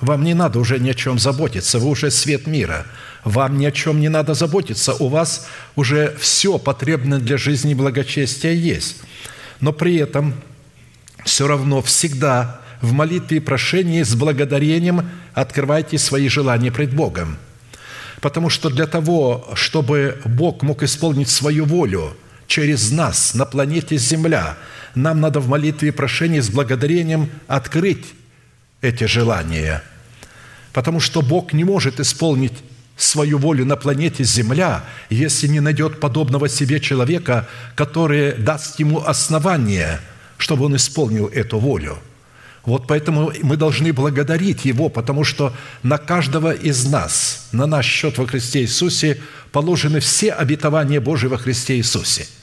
Вам не надо уже ни о чем заботиться, вы уже свет мира. Вам ни о чем не надо заботиться, у вас уже все потребное для жизни и благочестия есть. Но при этом все равно всегда в молитве и прошении с благодарением открывайте свои желания пред Богом. Потому что для того, чтобы Бог мог исполнить свою волю через нас на планете Земля – нам надо в молитве и прошении с благодарением открыть эти желания, потому что Бог не может исполнить свою волю на планете Земля, если не найдет подобного себе человека, который даст ему основание, чтобы он исполнил эту волю. Вот поэтому мы должны благодарить Его, потому что на каждого из нас, на наш счет во Христе Иисусе, положены все обетования Божьи во Христе Иисусе –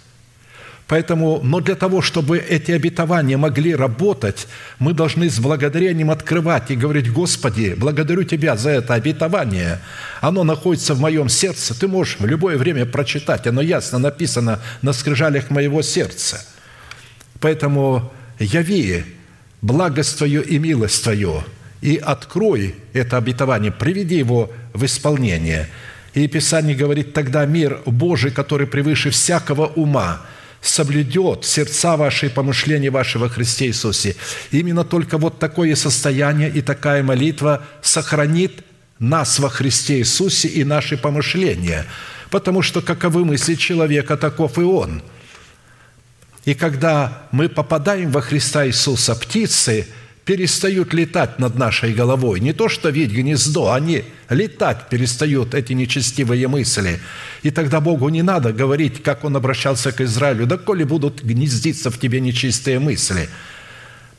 Поэтому, но для того, чтобы эти обетования могли работать, мы должны с благодарением открывать и говорить, «Господи, благодарю Тебя за это обетование. Оно находится в моем сердце. Ты можешь в любое время прочитать. Оно ясно написано на скрижалях моего сердца. Поэтому яви благость Твою и милость Твою, и открой это обетование, приведи его в исполнение». И Писание говорит, тогда мир Божий, который превыше всякого ума – соблюдет сердца ваши и помышления ваши во Христе Иисусе. Именно только вот такое состояние и такая молитва сохранит нас во Христе Иисусе и наши помышления, потому что каковы мысли человека, таков и он. И когда мы попадаем во Христа Иисуса, птицы – перестают летать над нашей головой. Не то, что видеть гнездо, они летать перестают, эти нечестивые мысли. И тогда Богу не надо говорить, как Он обращался к Израилю, да коли будут гнездиться в тебе нечистые мысли,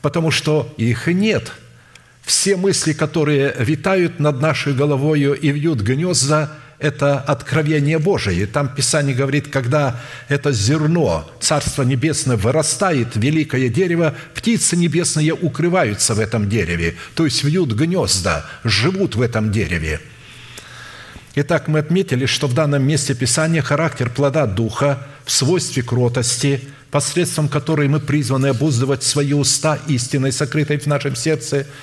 потому что их нет. Все мысли, которые витают над нашей головой и вьют гнезда, это откровение Божие. Там Писание говорит, когда это зерно Царства Небесное вырастает, великое дерево, птицы небесные укрываются в этом дереве, то есть вьют гнезда, живут в этом дереве. Итак, мы отметили, что в данном месте Писания характер плода Духа в свойстве кротости, посредством которой мы призваны обуздывать свои уста истиной, сокрытой в нашем сердце –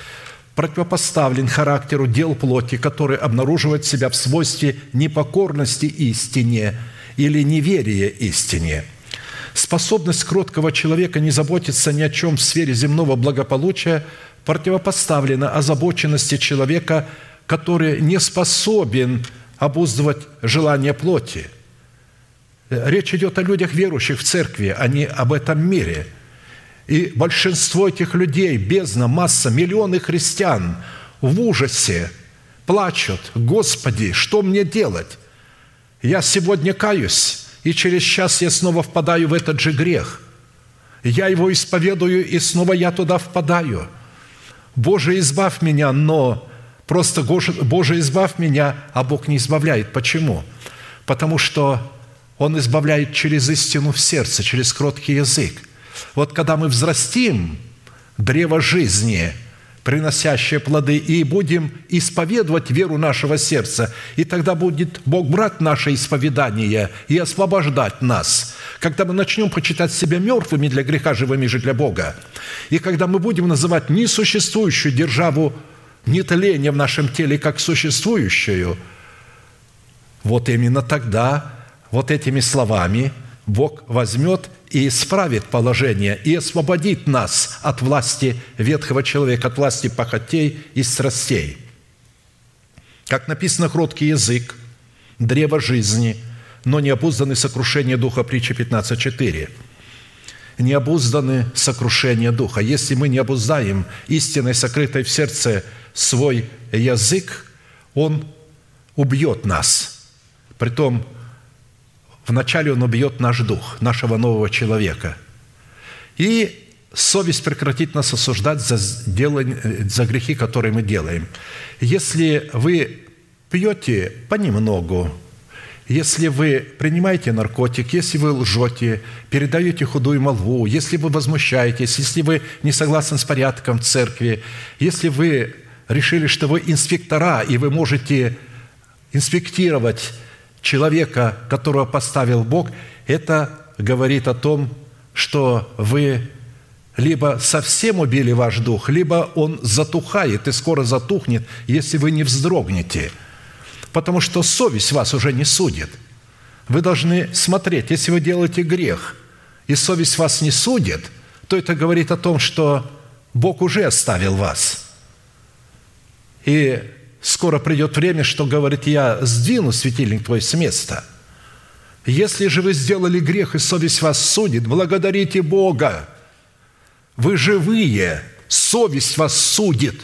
противопоставлен характеру дел плоти, который обнаруживает себя в свойстве непокорности истине или неверия истине. Способность кроткого человека не заботиться ни о чем в сфере земного благополучия противопоставлена озабоченности человека, который не способен обуздывать желания плоти. Речь идет о людях, верующих в церкви, а не об этом мире – и большинство этих людей, бездна, масса, миллионы христиан в ужасе плачут, «Господи, что мне делать? Я сегодня каюсь, и через час я снова впадаю в этот же грех. Я его исповедую, и снова я туда впадаю. Боже, избавь меня, но просто Боже, избавь меня, а Бог не избавляет. Почему? Потому что Он избавляет через истину в сердце, через кроткий язык. Вот когда мы взрастим древо жизни, приносящее плоды, и будем исповедовать веру нашего сердца, и тогда будет Бог брать наше исповедание и освобождать нас. Когда мы начнем почитать себя мертвыми для греха, живыми же для Бога, и когда мы будем называть несуществующую державу нетления в нашем теле как существующую, вот именно тогда вот этими словами Бог возьмет и исправит положение, и освободит нас от власти ветхого человека, от власти похотей и страстей. Как написано, кроткий язык, древо жизни, но не обузданы сокрушения духа, притча 15.4. Не обузданы сокрушения духа. Если мы не обуздаем истиной, сокрытой в сердце, свой язык, он убьет нас. Притом, Вначале он убьет наш дух, нашего нового человека. И совесть прекратит нас осуждать за, делание, за грехи, которые мы делаем. Если вы пьете понемногу, если вы принимаете наркотик, если вы лжете, передаете худую молву, если вы возмущаетесь, если вы не согласны с порядком церкви, если вы решили, что вы инспектора, и вы можете инспектировать человека, которого поставил Бог, это говорит о том, что вы либо совсем убили ваш дух, либо он затухает и скоро затухнет, если вы не вздрогнете. Потому что совесть вас уже не судит. Вы должны смотреть, если вы делаете грех, и совесть вас не судит, то это говорит о том, что Бог уже оставил вас. И скоро придет время, что, говорит, я сдвину светильник твой с места. Если же вы сделали грех, и совесть вас судит, благодарите Бога. Вы живые, совесть вас судит.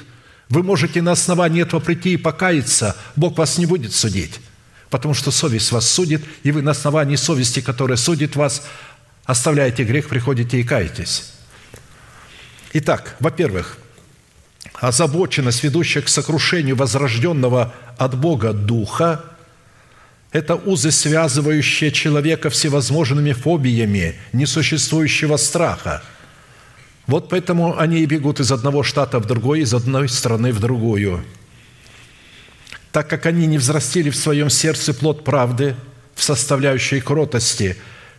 Вы можете на основании этого прийти и покаяться, Бог вас не будет судить, потому что совесть вас судит, и вы на основании совести, которая судит вас, оставляете грех, приходите и каетесь. Итак, во-первых, озабоченность, ведущая к сокрушению возрожденного от Бога Духа, это узы, связывающие человека всевозможными фобиями несуществующего страха. Вот поэтому они и бегут из одного штата в другой, из одной страны в другую. Так как они не взрастили в своем сердце плод правды в составляющей кротости,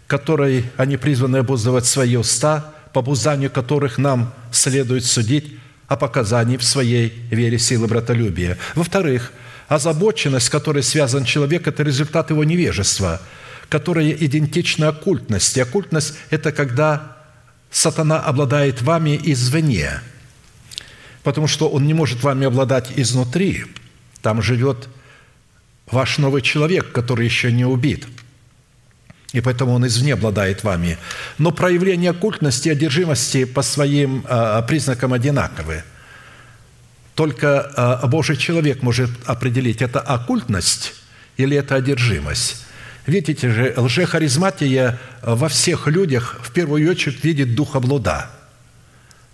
которой они призваны обуздывать свои уста, по обузданию которых нам следует судить о показании в своей вере силы братолюбия. Во-вторых, озабоченность, с которой связан человек, это результат его невежества, которая идентична оккультности. Оккультность – это когда сатана обладает вами извне, потому что он не может вами обладать изнутри. Там живет ваш новый человек, который еще не убит – и поэтому он извне обладает вами. Но проявление оккультности и одержимости по своим а, признакам одинаковы. Только а, Божий человек может определить, это оккультность или это одержимость. Видите же, лжехаризматия во всех людях в первую очередь видит духа блуда.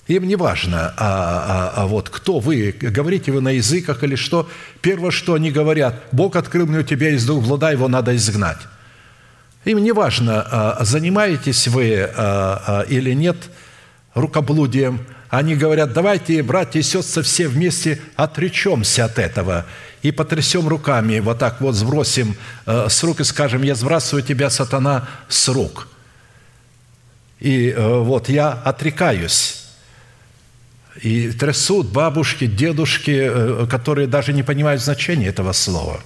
Им не важно, а, а, а вот кто вы, говорите вы на языках или что. Первое, что они говорят, Бог открыл мне у тебя из дух блуда, его надо изгнать. Им не важно, а, занимаетесь вы а, а, или нет рукоблудием. Они говорят, давайте, братья и сестры, все вместе отречемся от этого и потрясем руками, вот так вот сбросим с рук и скажем, я сбрасываю тебя, сатана, с рук. И вот я отрекаюсь. И трясут бабушки, дедушки, которые даже не понимают значения этого слова.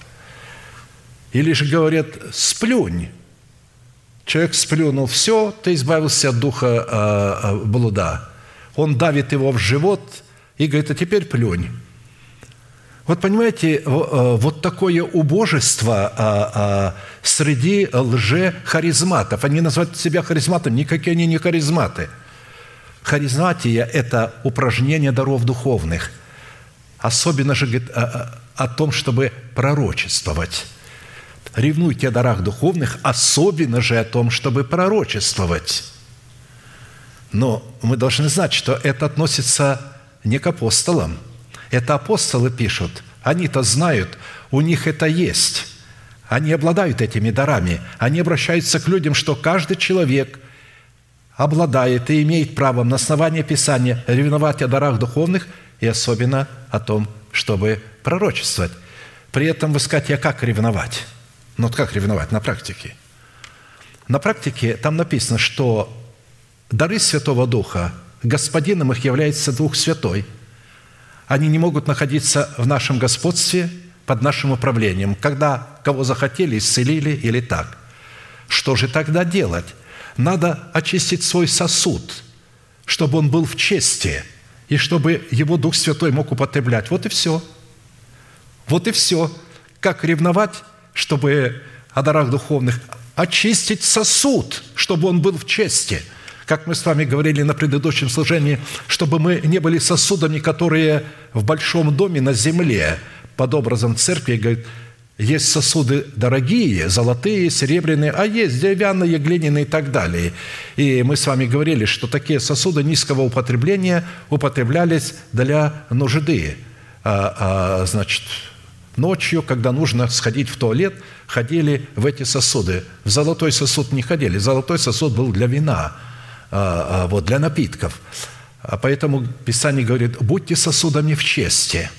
Или же говорят, сплюнь, Человек сплюнул, все, ты избавился от духа э, блуда. Он давит его в живот и говорит, а теперь плюнь. Вот понимаете, вот такое убожество среди лже-харизматов. Они называют себя харизматом, никакие они не харизматы. Харизматия – это упражнение даров духовных. Особенно же говорит, о том, чтобы пророчествовать ревнуйте о дарах духовных, особенно же о том, чтобы пророчествовать. Но мы должны знать, что это относится не к апостолам. Это апостолы пишут. Они-то знают, у них это есть. Они обладают этими дарами. Они обращаются к людям, что каждый человек обладает и имеет право на основании Писания ревновать о дарах духовных и особенно о том, чтобы пророчествовать. При этом вы скажете, а как ревновать? Ну, вот как ревновать на практике? На практике там написано, что дары Святого Духа, господином их является Дух Святой. Они не могут находиться в нашем господстве под нашим управлением, когда кого захотели, исцелили или так. Что же тогда делать? Надо очистить свой сосуд, чтобы он был в чести, и чтобы его Дух Святой мог употреблять. Вот и все. Вот и все. Как ревновать? Чтобы о дарах духовных, очистить сосуд, чтобы он был в чести. Как мы с вами говорили на предыдущем служении, чтобы мы не были сосудами, которые в большом доме на земле, под образом церкви, говорит, есть сосуды дорогие, золотые, серебряные, а есть деревянные, глиняные и так далее. И мы с вами говорили, что такие сосуды низкого употребления употреблялись для нужды. А, а, значит, Ночью, когда нужно сходить в туалет, ходили в эти сосуды. В золотой сосуд не ходили. Золотой сосуд был для вина, а, а, вот, для напитков. А поэтому Писание говорит, будьте сосудами в чести,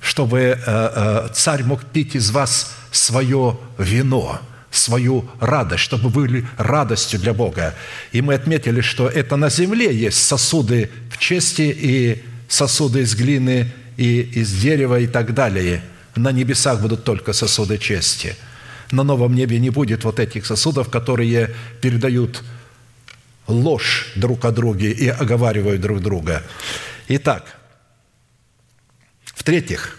чтобы э, э, царь мог пить из вас свое вино, свою радость, чтобы вы были радостью для Бога. И мы отметили, что это на земле есть сосуды в чести и сосуды из глины и из дерева и так далее – на небесах будут только сосуды чести. На новом небе не будет вот этих сосудов, которые передают ложь друг о друге и оговаривают друг друга. Итак, в-третьих,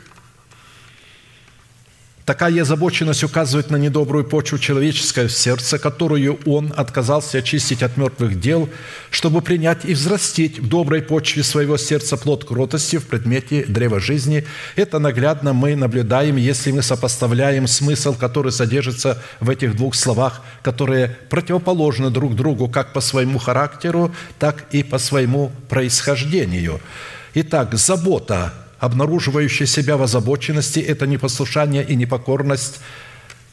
Такая озабоченность указывает на недобрую почву человеческого сердца, которую он отказался очистить от мертвых дел, чтобы принять и взрастить в доброй почве своего сердца плод кротости в предмете древа жизни. Это наглядно мы наблюдаем, если мы сопоставляем смысл, который содержится в этих двух словах, которые противоположны друг другу как по своему характеру, так и по своему происхождению. Итак, забота обнаруживающее себя в озабоченности – это непослушание и непокорность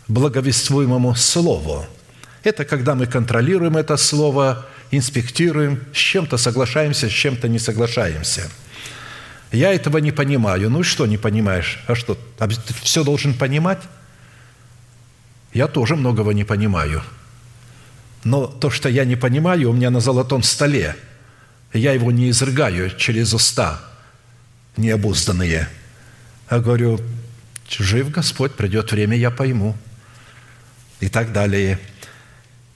благовествуемому Слову. Это когда мы контролируем это Слово, инспектируем, с чем-то соглашаемся, с чем-то не соглашаемся. Я этого не понимаю. Ну что не понимаешь? А что, а ты все должен понимать? Я тоже многого не понимаю. Но то, что я не понимаю, у меня на золотом столе. Я его не изрыгаю через уста – необузданные. А говорю, жив Господь, придет время, я пойму. И так далее.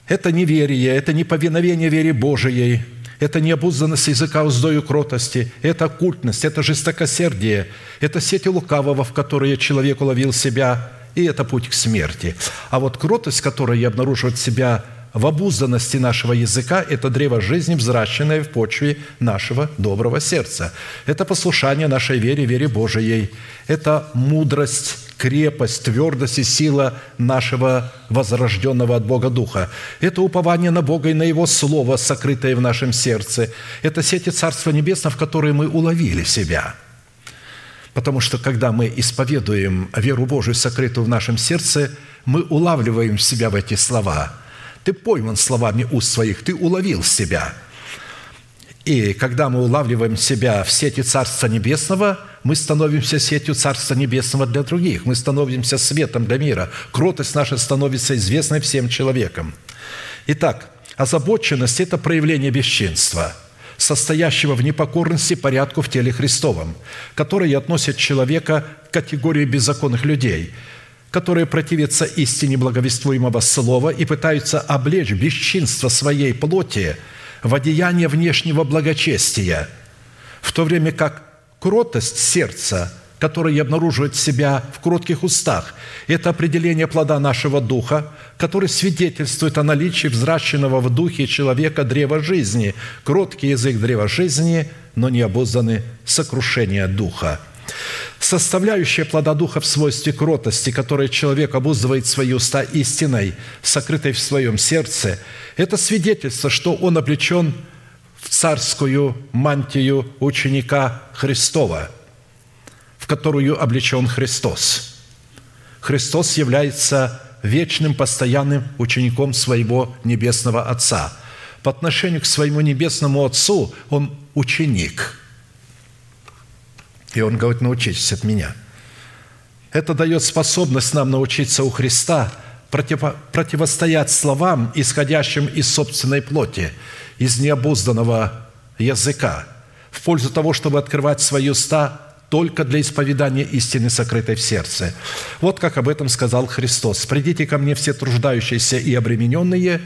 Это неверие, это неповиновение вере Божией, это необузданность языка уздою кротости, это культность, это жестокосердие, это сети лукавого, в которые человек уловил себя, и это путь к смерти. А вот кротость, которая обнаруживает себя в обузданности нашего языка – это древо жизни, взращенное в почве нашего доброго сердца. Это послушание нашей вере, вере Божией. Это мудрость, крепость, твердость и сила нашего возрожденного от Бога Духа. Это упование на Бога и на Его Слово, сокрытое в нашем сердце. Это сети Царства Небесного, в которые мы уловили себя – Потому что когда мы исповедуем веру Божию, сокрытую в нашем сердце, мы улавливаем себя в эти слова – ты пойман словами уст своих, ты уловил себя. И когда мы улавливаем себя в сети Царства Небесного, мы становимся сетью Царства Небесного для других. Мы становимся светом для мира. Кротость наша становится известной всем человекам. Итак, озабоченность – это проявление бесчинства, состоящего в непокорности порядку в теле Христовом, который относит человека к категории беззаконных людей – которые противятся истине благовествуемого слова и пытаются облечь бесчинство своей плоти в одеяние внешнего благочестия, в то время как кротость сердца, которая обнаруживает себя в кротких устах, это определение плода нашего духа, который свидетельствует о наличии взращенного в духе человека древа жизни, кроткий язык древа жизни, но не обузданы сокрушения духа – Составляющая плода Духа в свойстве кротости, которой человек обуздывает свои уста истиной, сокрытой в своем сердце, это свидетельство, что он облечен в царскую мантию ученика Христова, в которую облечен Христос. Христос является вечным, постоянным учеником своего Небесного Отца. По отношению к своему Небесному Отцу он ученик – и он говорит, научитесь от меня. Это дает способность нам научиться у Христа противо, противостоять словам, исходящим из собственной плоти, из необузданного языка, в пользу того, чтобы открывать свои уста только для исповедания истины, сокрытой в сердце. Вот как об этом сказал Христос. «Придите ко мне все труждающиеся и обремененные,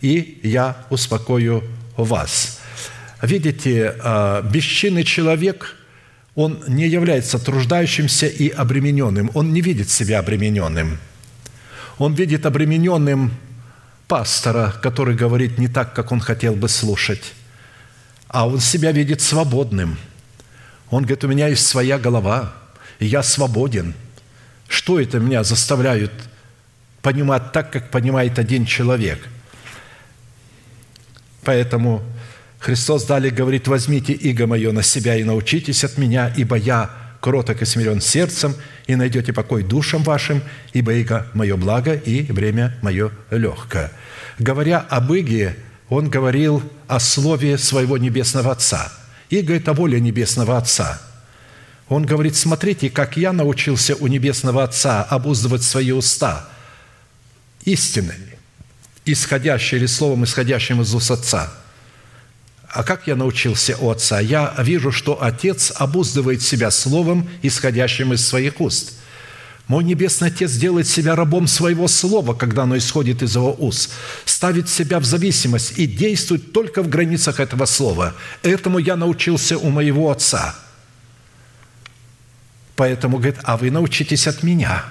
и я успокою вас». Видите, а, бесчинный человек – он не является труждающимся и обремененным. Он не видит себя обремененным. Он видит обремененным пастора, который говорит не так, как он хотел бы слушать, а он себя видит свободным. Он говорит, у меня есть своя голова, и я свободен. Что это меня заставляет понимать так, как понимает один человек? Поэтому Христос далее говорит, «Возьмите иго мое на себя и научитесь от меня, ибо я кроток и смирен сердцем, и найдете покой душам вашим, ибо иго мое благо и время мое легкое». Говоря об иге, он говорил о слове своего Небесного Отца. Иго – это воля Небесного Отца. Он говорит, смотрите, как я научился у Небесного Отца обуздывать свои уста истинными, исходящие или словом, исходящим из уст Отца – а как я научился у отца? Я вижу, что отец обуздывает себя словом, исходящим из своих уст. Мой Небесный Отец делает себя рабом своего слова, когда оно исходит из его уст, ставит себя в зависимость и действует только в границах этого слова. Этому я научился у моего Отца. Поэтому говорит, а вы научитесь от меня.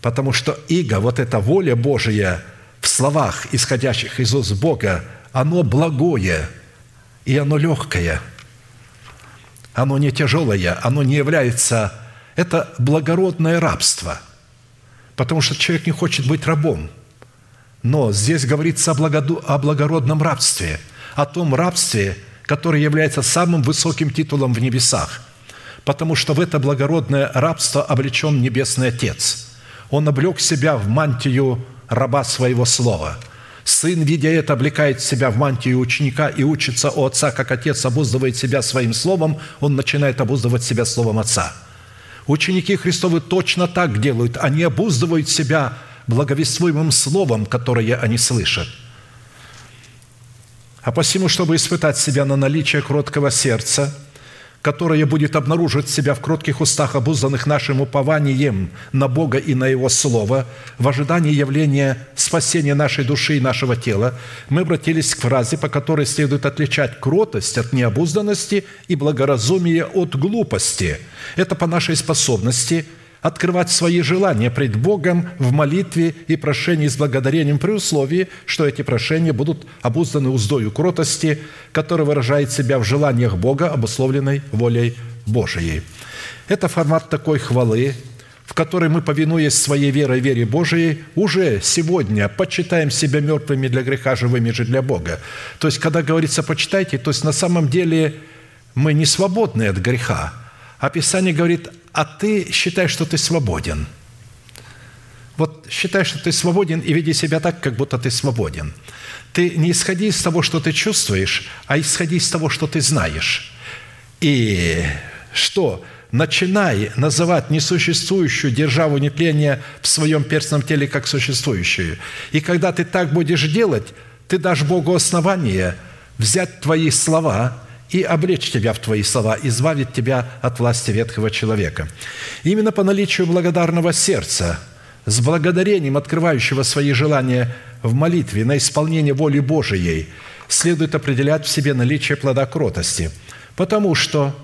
Потому что иго, вот эта воля Божия в словах, исходящих из уст Бога, оно благое, и оно легкое. Оно не тяжелое, оно не является... Это благородное рабство, потому что человек не хочет быть рабом. Но здесь говорится о, благоду, о благородном рабстве, о том рабстве, которое является самым высоким титулом в небесах, потому что в это благородное рабство облечен Небесный Отец. Он облег себя в мантию раба своего слова – Сын, видя это, облекает себя в мантию ученика и учится у отца, как отец обуздывает себя своим словом, он начинает обуздывать себя словом отца. Ученики Христовы точно так делают. Они обуздывают себя благовествуемым словом, которое они слышат. А посему, чтобы испытать себя на наличие кроткого сердца – которое будет обнаруживать себя в кротких устах, обузданных нашим упованием на Бога и на Его Слово, в ожидании явления спасения нашей души и нашего тела, мы обратились к фразе, по которой следует отличать кротость от необузданности и благоразумие от глупости. Это по нашей способности – открывать свои желания пред Богом в молитве и прошении с благодарением при условии, что эти прошения будут обузданы уздою кротости, которая выражает себя в желаниях Бога, обусловленной волей Божией. Это формат такой хвалы, в которой мы, повинуясь своей верой, вере Божией, уже сегодня почитаем себя мертвыми для греха, живыми же для Бога. То есть, когда говорится «почитайте», то есть на самом деле мы не свободны от греха, а Писание говорит а ты считаешь, что ты свободен. Вот считай, что ты свободен и веди себя так, как будто ты свободен. Ты не исходи из того, что ты чувствуешь, а исходи из того, что ты знаешь. И что? Начинай называть несуществующую державу нетления в своем перстном теле как существующую. И когда ты так будешь делать, ты дашь Богу основание взять твои слова – и облечь тебя в Твои слова, избавить тебя от власти ветхого человека. Именно по наличию благодарного сердца, с благодарением открывающего свои желания в молитве на исполнение воли Божией, следует определять в себе наличие плода кротости, потому что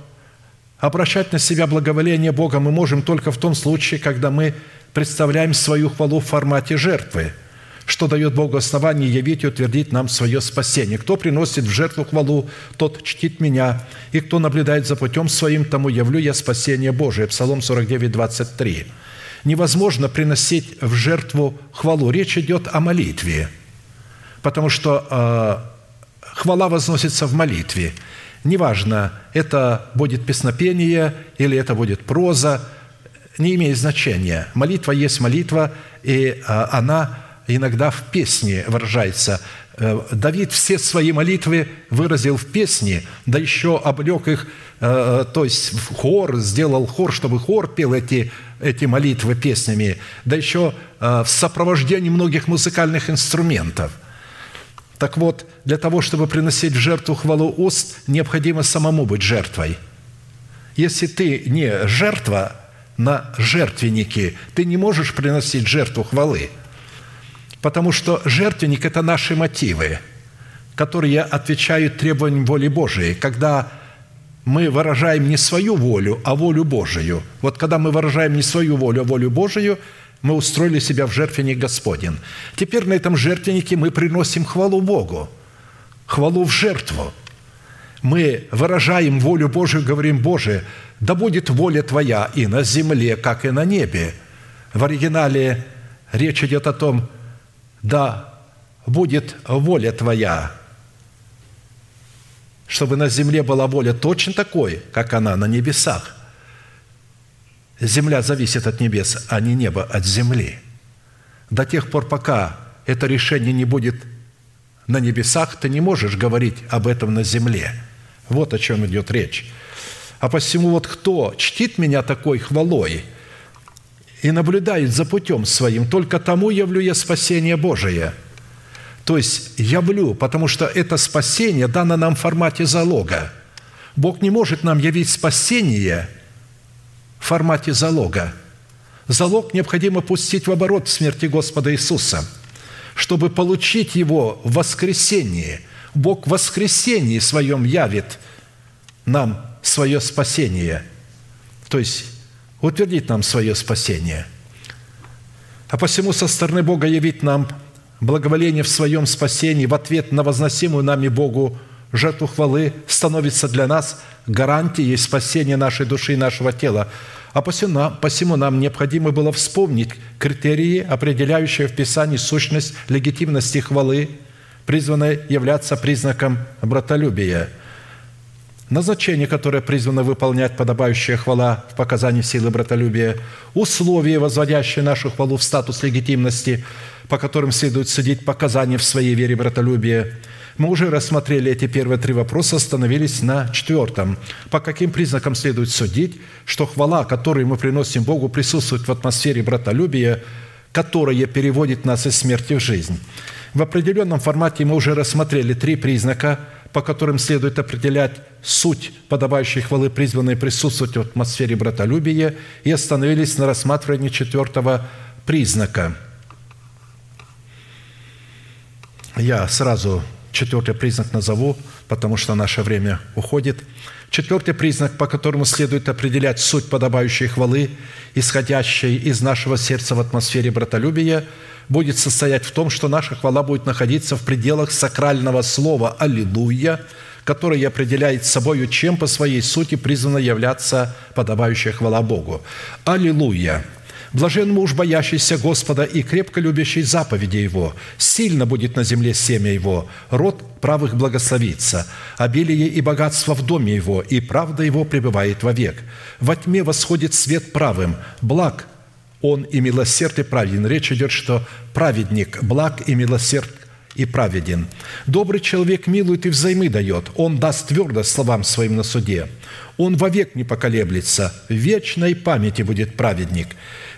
обращать на себя благоволение Бога мы можем только в том случае, когда мы представляем свою хвалу в формате жертвы – что дает Богу основание явить и утвердить нам свое спасение. Кто приносит в жертву хвалу, тот чтит меня, и кто наблюдает за путем своим, тому явлю я спасение Божие». Псалом 49, 23. Невозможно приносить в жертву хвалу. Речь идет о молитве, потому что э, хвала возносится в молитве. Неважно, это будет песнопение или это будет проза, не имеет значения. Молитва есть молитва, и э, она иногда в песне выражается. Э, Давид все свои молитвы выразил в песне, да еще облег их, э, то есть в хор, сделал хор, чтобы хор пел эти, эти молитвы песнями, да еще э, в сопровождении многих музыкальных инструментов. Так вот, для того, чтобы приносить жертву хвалу уст, необходимо самому быть жертвой. Если ты не жертва на жертвеннике, ты не можешь приносить жертву хвалы – Потому что жертвенник – это наши мотивы, которые отвечают требованиям воли Божией. Когда мы выражаем не свою волю, а волю Божию. Вот когда мы выражаем не свою волю, а волю Божию, мы устроили себя в жертвенник Господен. Теперь на этом жертвеннике мы приносим хвалу Богу, хвалу в жертву. Мы выражаем волю Божию, говорим, Боже, да будет воля Твоя и на земле, как и на небе. В оригинале речь идет о том, да будет воля Твоя, чтобы на земле была воля точно такой, как она на небесах. Земля зависит от небес, а не небо от земли. До тех пор, пока это решение не будет на небесах, ты не можешь говорить об этом на земле. Вот о чем идет речь. А посему вот кто чтит меня такой хвалой – и наблюдает за путем своим, только тому явлю я спасение Божие». То есть явлю, потому что это спасение дано нам в формате залога. Бог не может нам явить спасение в формате залога. Залог необходимо пустить в оборот в смерти Господа Иисуса, чтобы получить его в воскресении. Бог в воскресении своем явит нам свое спасение. То есть утвердить нам свое спасение. А посему со стороны Бога явить нам благоволение в своем спасении в ответ на возносимую нами Богу жертву хвалы становится для нас гарантией спасения нашей души и нашего тела. А посему, посему нам необходимо было вспомнить критерии, определяющие в Писании сущность легитимности хвалы, призванной являться признаком братолюбия – назначение, которое призвано выполнять подобающая хвала в показании силы братолюбия, условия, возводящие нашу хвалу в статус легитимности, по которым следует судить показания в своей вере братолюбия. Мы уже рассмотрели эти первые три вопроса, остановились на четвертом. По каким признакам следует судить, что хвала, которую мы приносим Богу, присутствует в атмосфере братолюбия, которая переводит нас из смерти в жизнь. В определенном формате мы уже рассмотрели три признака – по которым следует определять суть подобающей хвалы, призванной присутствовать в атмосфере братолюбия, и остановились на рассматривании четвертого признака. Я сразу четвертый признак назову, потому что наше время уходит. Четвертый признак, по которому следует определять суть подобающей хвалы, исходящей из нашего сердца в атмосфере братолюбия – будет состоять в том, что наша хвала будет находиться в пределах сакрального слова «Аллилуйя», которое определяет собою, чем по своей сути призвана являться подобающая хвала Богу. Аллилуйя! Блажен муж, боящийся Господа и крепко любящий заповеди Его. Сильно будет на земле семя Его, род правых благословится, обилие и богатство в доме Его, и правда Его пребывает вовек. Во тьме восходит свет правым, благ он и милосерд и праведен. Речь идет, что праведник благ и милосерд и праведен. Добрый человек милует и взаймы дает. Он даст твердо словам своим на суде. Он вовек не поколеблется. В вечной памяти будет праведник.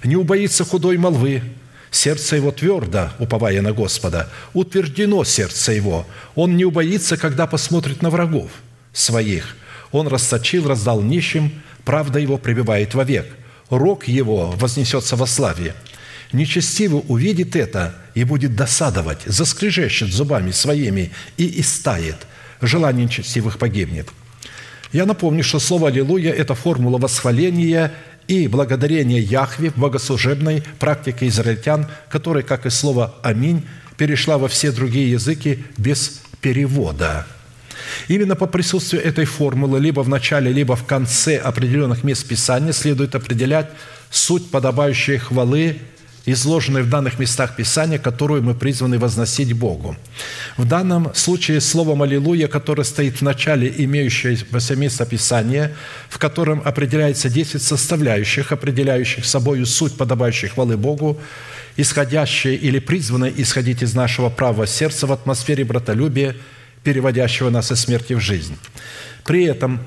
Не убоится худой молвы. Сердце его твердо, уповая на Господа. Утверждено сердце его. Он не убоится, когда посмотрит на врагов своих. Он расточил, раздал нищим, правда его пребывает вовек рог его вознесется во славе. Нечестивый увидит это и будет досадовать, заскрежещет зубами своими и истает. Желание нечестивых погибнет. Я напомню, что слово «Аллилуйя» – это формула восхваления и благодарения Яхве в богослужебной практике израильтян, которая, как и слово «Аминь», перешла во все другие языки без перевода – Именно по присутствию этой формулы либо в начале, либо в конце определенных мест Писания следует определять суть подобающей хвалы, изложенной в данных местах Писания, которую мы призваны возносить Богу. В данном случае словом «Аллилуйя», которое стоит в начале имеющегося места Писания, в котором определяется 10 составляющих, определяющих собою суть подобающей хвалы Богу, исходящие или призванные исходить из нашего правого сердца в атмосфере братолюбия – переводящего нас из смерти в жизнь. При этом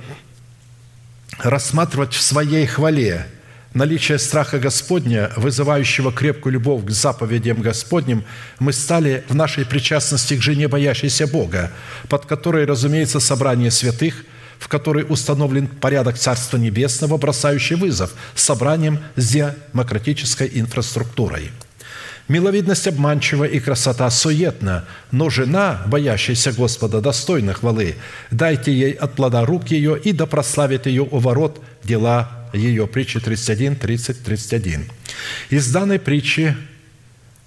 рассматривать в своей хвале наличие страха Господня, вызывающего крепкую любовь к заповедям Господним, мы стали в нашей причастности к жене, боящейся Бога, под которой, разумеется, собрание святых, в которой установлен порядок Царства Небесного, бросающий вызов собранием с демократической инфраструктурой – Миловидность обманчива и красота суетна, но жена, боящаяся Господа, достойна хвалы. Дайте ей от плода рук ее, и да прославит ее у ворот дела ее». Притча 31, 30, 31. Из данной притчи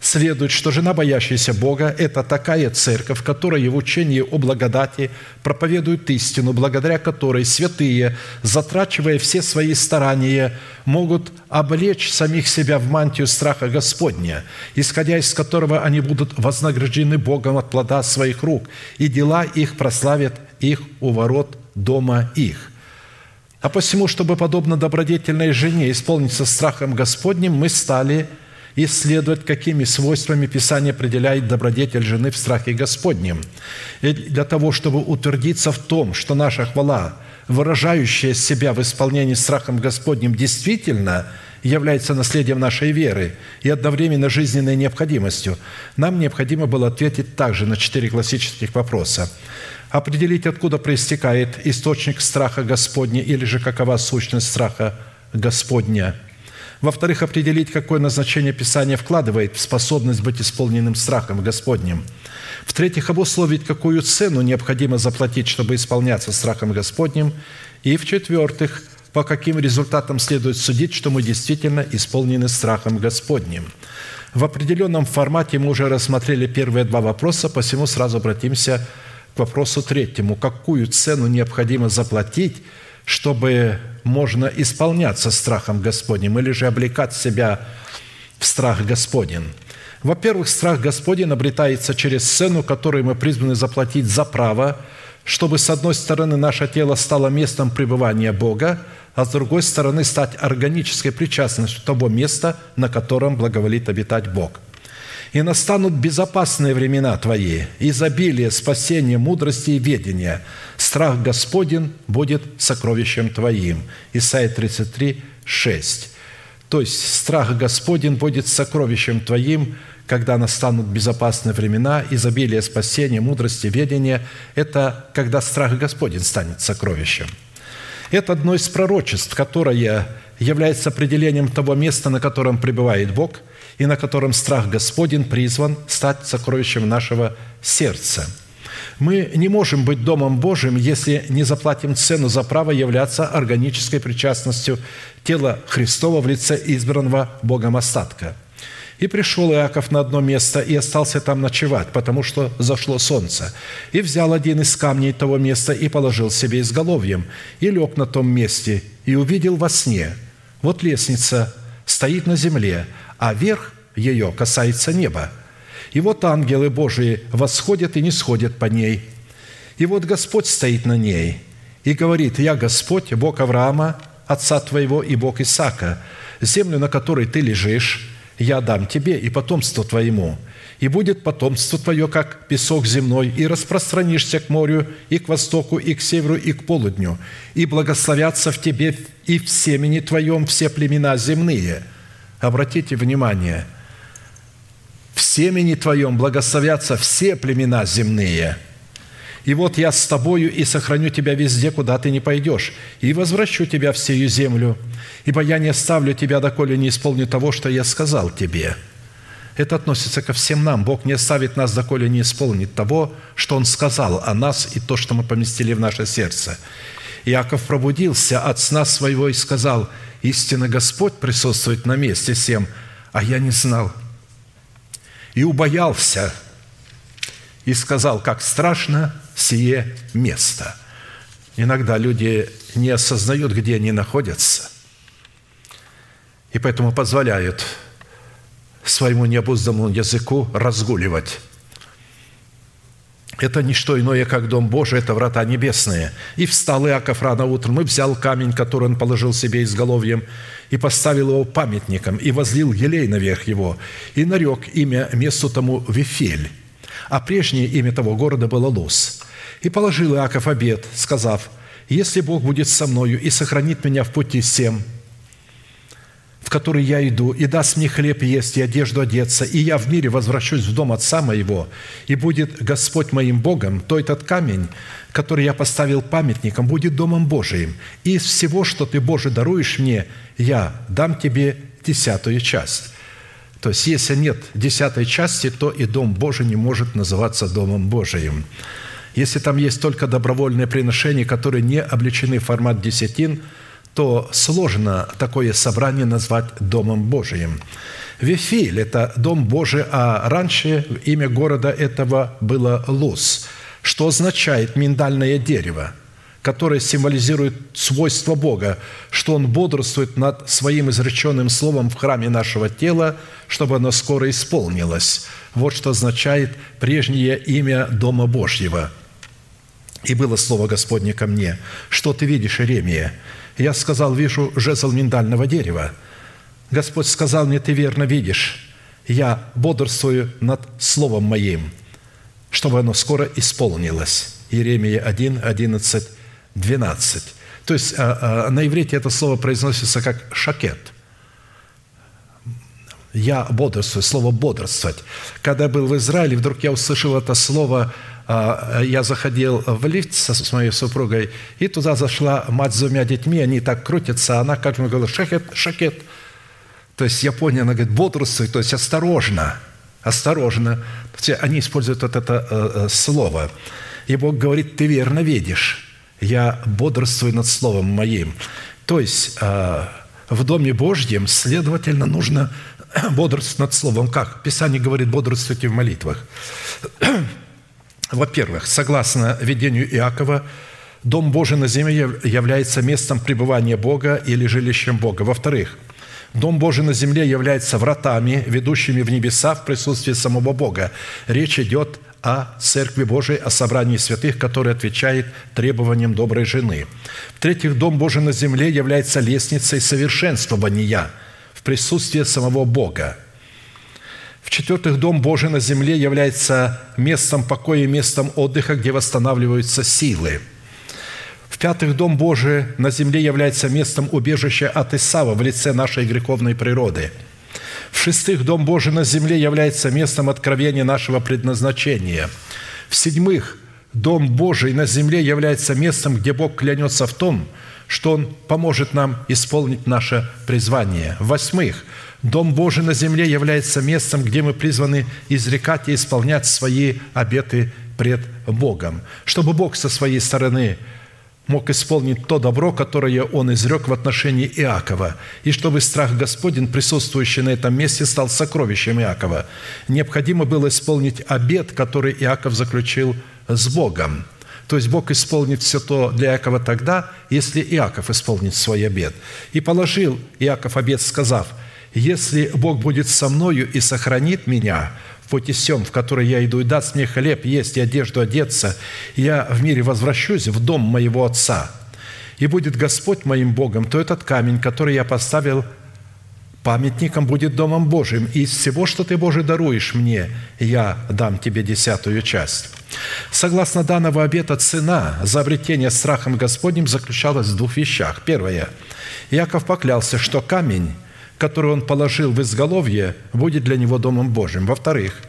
следует, что жена, боящаяся Бога, это такая церковь, которая в учении о благодати проповедует истину, благодаря которой святые, затрачивая все свои старания, могут облечь самих себя в мантию страха Господня, исходя из которого они будут вознаграждены Богом от плода своих рук, и дела их прославят их у ворот дома их». А посему, чтобы, подобно добродетельной жене, исполниться страхом Господним, мы стали – исследовать, какими свойствами Писание определяет добродетель жены в страхе Господнем. И для того, чтобы утвердиться в том, что наша хвала, выражающая себя в исполнении страхом Господним, действительно является наследием нашей веры и одновременно жизненной необходимостью, нам необходимо было ответить также на четыре классических вопроса. Определить, откуда проистекает источник страха Господня или же какова сущность страха Господня – во-вторых, определить, какое назначение Писания вкладывает в способность быть исполненным страхом Господним. В-третьих, обусловить, какую цену необходимо заплатить, чтобы исполняться страхом Господним. И в-четвертых, по каким результатам следует судить, что мы действительно исполнены страхом Господним. В определенном формате мы уже рассмотрели первые два вопроса, посему сразу обратимся к вопросу третьему. Какую цену необходимо заплатить, чтобы можно исполняться страхом Господним или же облекать себя в страх Господень? Во-первых, страх Господень обретается через цену, которую мы призваны заплатить за право, чтобы, с одной стороны, наше тело стало местом пребывания Бога, а с другой стороны стать органической причастностью того места, на котором благоволит обитать Бог. «И настанут безопасные времена Твои, изобилие, спасение, мудрости и ведения. Страх Господень будет сокровищем Твоим». Исайя 33, 6. То есть страх Господень будет сокровищем Твоим, когда настанут безопасные времена, изобилие, спасение, мудрости, ведения – это когда страх Господень станет сокровищем – это одно из пророчеств, которое является определением того места, на котором пребывает Бог и на котором страх Господень призван стать сокровищем нашего сердца. Мы не можем быть Домом Божьим, если не заплатим цену за право являться органической причастностью тела Христова в лице избранного Богом остатка – и пришел Иаков на одно место и остался там ночевать, потому что зашло солнце. И взял один из камней того места и положил себе изголовьем, и лег на том месте, и увидел во сне. Вот лестница стоит на земле, а верх ее касается неба. И вот ангелы Божии восходят и не сходят по ней. И вот Господь стоит на ней и говорит, «Я Господь, Бог Авраама, отца твоего и Бог Исаака, землю, на которой ты лежишь, я дам тебе и потомству твоему, и будет потомство твое, как песок земной, и распространишься к морю, и к востоку, и к северу, и к полудню, и благословятся в тебе и в семени твоем все племена земные». Обратите внимание, в семени твоем благословятся все племена земные – и вот я с тобою и сохраню тебя везде, куда ты не пойдешь, и возвращу тебя в сию землю, ибо я не оставлю тебя, доколе не исполню того, что я сказал тебе». Это относится ко всем нам. Бог не оставит нас, доколе не исполнит того, что Он сказал о нас и то, что мы поместили в наше сердце. Иаков пробудился от сна своего и сказал, «Истинно Господь присутствует на месте всем, а я не знал». И убоялся, и сказал, как страшно сие место. Иногда люди не осознают, где они находятся, и поэтому позволяют своему необузданному языку разгуливать. Это не что иное, как Дом Божий, это врата небесные. И встал Иаков рано утром, и взял камень, который он положил себе изголовьем, и поставил его памятником, и возлил елей наверх его, и нарек имя месту тому Вифель, а прежнее имя того города было Лос. И положил Иаков обед, сказав, «Если Бог будет со мною и сохранит меня в пути всем, в который я иду, и даст мне хлеб есть и одежду одеться, и я в мире возвращусь в дом отца моего, и будет Господь моим Богом, то этот камень, который я поставил памятником, будет домом Божиим. И из всего, что ты, Боже, даруешь мне, я дам тебе десятую часть». То есть, если нет десятой части, то и Дом Божий не может называться Домом Божиим. Если там есть только добровольные приношения, которые не облечены в формат десятин, то сложно такое собрание назвать Домом Божиим. Вифиль – это Дом Божий, а раньше имя города этого было Луз, что означает «миндальное дерево» которое символизирует свойство Бога, что Он бодрствует над Своим изреченным словом в храме нашего тела, чтобы оно скоро исполнилось. Вот что означает прежнее имя Дома Божьего. «И было слово Господне ко мне, что ты видишь, Иеремия? Я сказал, вижу жезл миндального дерева. Господь сказал мне, ты верно видишь. Я бодрствую над словом моим, чтобы оно скоро исполнилось». Иеремия 1, 11, 12. То есть а, а, на иврите это слово произносится как «шакет». Я бодрствую, слово «бодрствовать». Когда я был в Израиле, вдруг я услышал это слово, я заходил в лифт с моей супругой, и туда зашла мать с двумя детьми, они так крутятся, она как мне говорила «шакет, шакет». То есть я понял, она говорит «бодрствуй», то есть осторожно, осторожно. Они используют вот это э, э, слово. И Бог говорит, ты верно видишь я бодрствую над Словом Моим. То есть, а, в Доме Божьем, следовательно, нужно бодрствовать над Словом. Как? Писание говорит, бодрствуйте в молитвах. Во-первых, согласно видению Иакова, Дом Божий на земле является местом пребывания Бога или жилищем Бога. Во-вторых, Дом Божий на земле является вратами, ведущими в небеса в присутствии самого Бога. Речь идет о Церкви Божией, о собрании святых, который отвечает требованиям доброй жены. В-третьих, Дом Божий на земле является лестницей совершенствования в присутствии самого Бога. В-четвертых, Дом Божий на земле является местом покоя и местом отдыха, где восстанавливаются силы – в-пятых, Дом Божий на земле является местом убежища от Исава в лице нашей греховной природы. В-шестых, Дом Божий на земле является местом откровения нашего предназначения. В-седьмых, Дом Божий на земле является местом, где Бог клянется в том, что Он поможет нам исполнить наше призвание. В-восьмых, Дом Божий на земле является местом, где мы призваны изрекать и исполнять свои обеты пред Богом, чтобы Бог со своей стороны – мог исполнить то добро, которое он изрек в отношении Иакова, и чтобы страх Господень, присутствующий на этом месте, стал сокровищем Иакова. Необходимо было исполнить обет, который Иаков заключил с Богом. То есть Бог исполнит все то для Иакова тогда, если Иаков исполнит свой обет. И положил Иаков обет, сказав, «Если Бог будет со мною и сохранит меня, в пути сем, в который я иду, и даст мне хлеб есть и одежду одеться, я в мире возвращусь в дом моего Отца, и будет Господь моим Богом, то этот камень, который я поставил памятником, будет Домом Божиим, и из всего, что Ты, Боже, даруешь мне, я дам Тебе десятую часть». Согласно данного обета, цена за обретение страхом Господним заключалась в двух вещах. Первое. Яков поклялся, что камень – который он положил в изголовье, будет для него Домом Божьим. Во-вторых,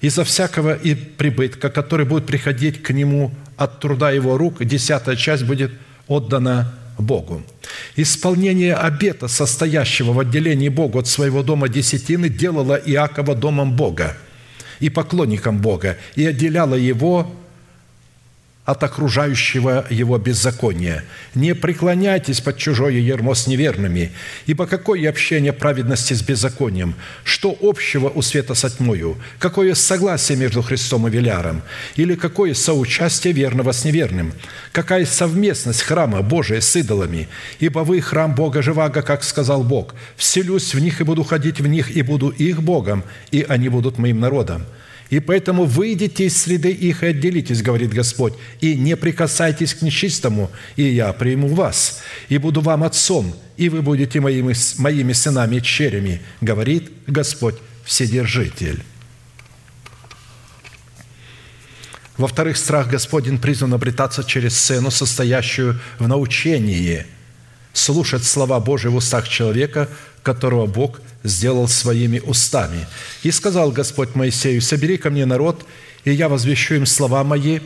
из-за всякого и прибытка, который будет приходить к нему от труда его рук, десятая часть будет отдана Богу. Исполнение обета, состоящего в отделении Богу от своего дома десятины, делало Иакова домом Бога и поклонником Бога, и отделяло его от окружающего его беззакония. Не преклоняйтесь под чужое ермо с неверными, ибо какое общение праведности с беззаконием? Что общего у света со тьмою? Какое согласие между Христом и Веляром? Или какое соучастие верного с неверным? Какая совместность храма Божия с идолами? Ибо вы храм Бога живаго, как сказал Бог. «Вселюсь в них и буду ходить в них, и буду их Богом, и они будут моим народом». И поэтому выйдите из среды их и отделитесь, говорит Господь, и не прикасайтесь к нечистому, и я приму вас, и буду вам отцом, и вы будете моими, моими сынами и черями, говорит Господь Вседержитель. Во-вторых, страх Господень призван обретаться через сцену, состоящую в научении, слушать слова Божьи в устах человека, которого Бог сделал своими устами. И сказал Господь Моисею, собери ко мне народ, и я возвещу им слова мои,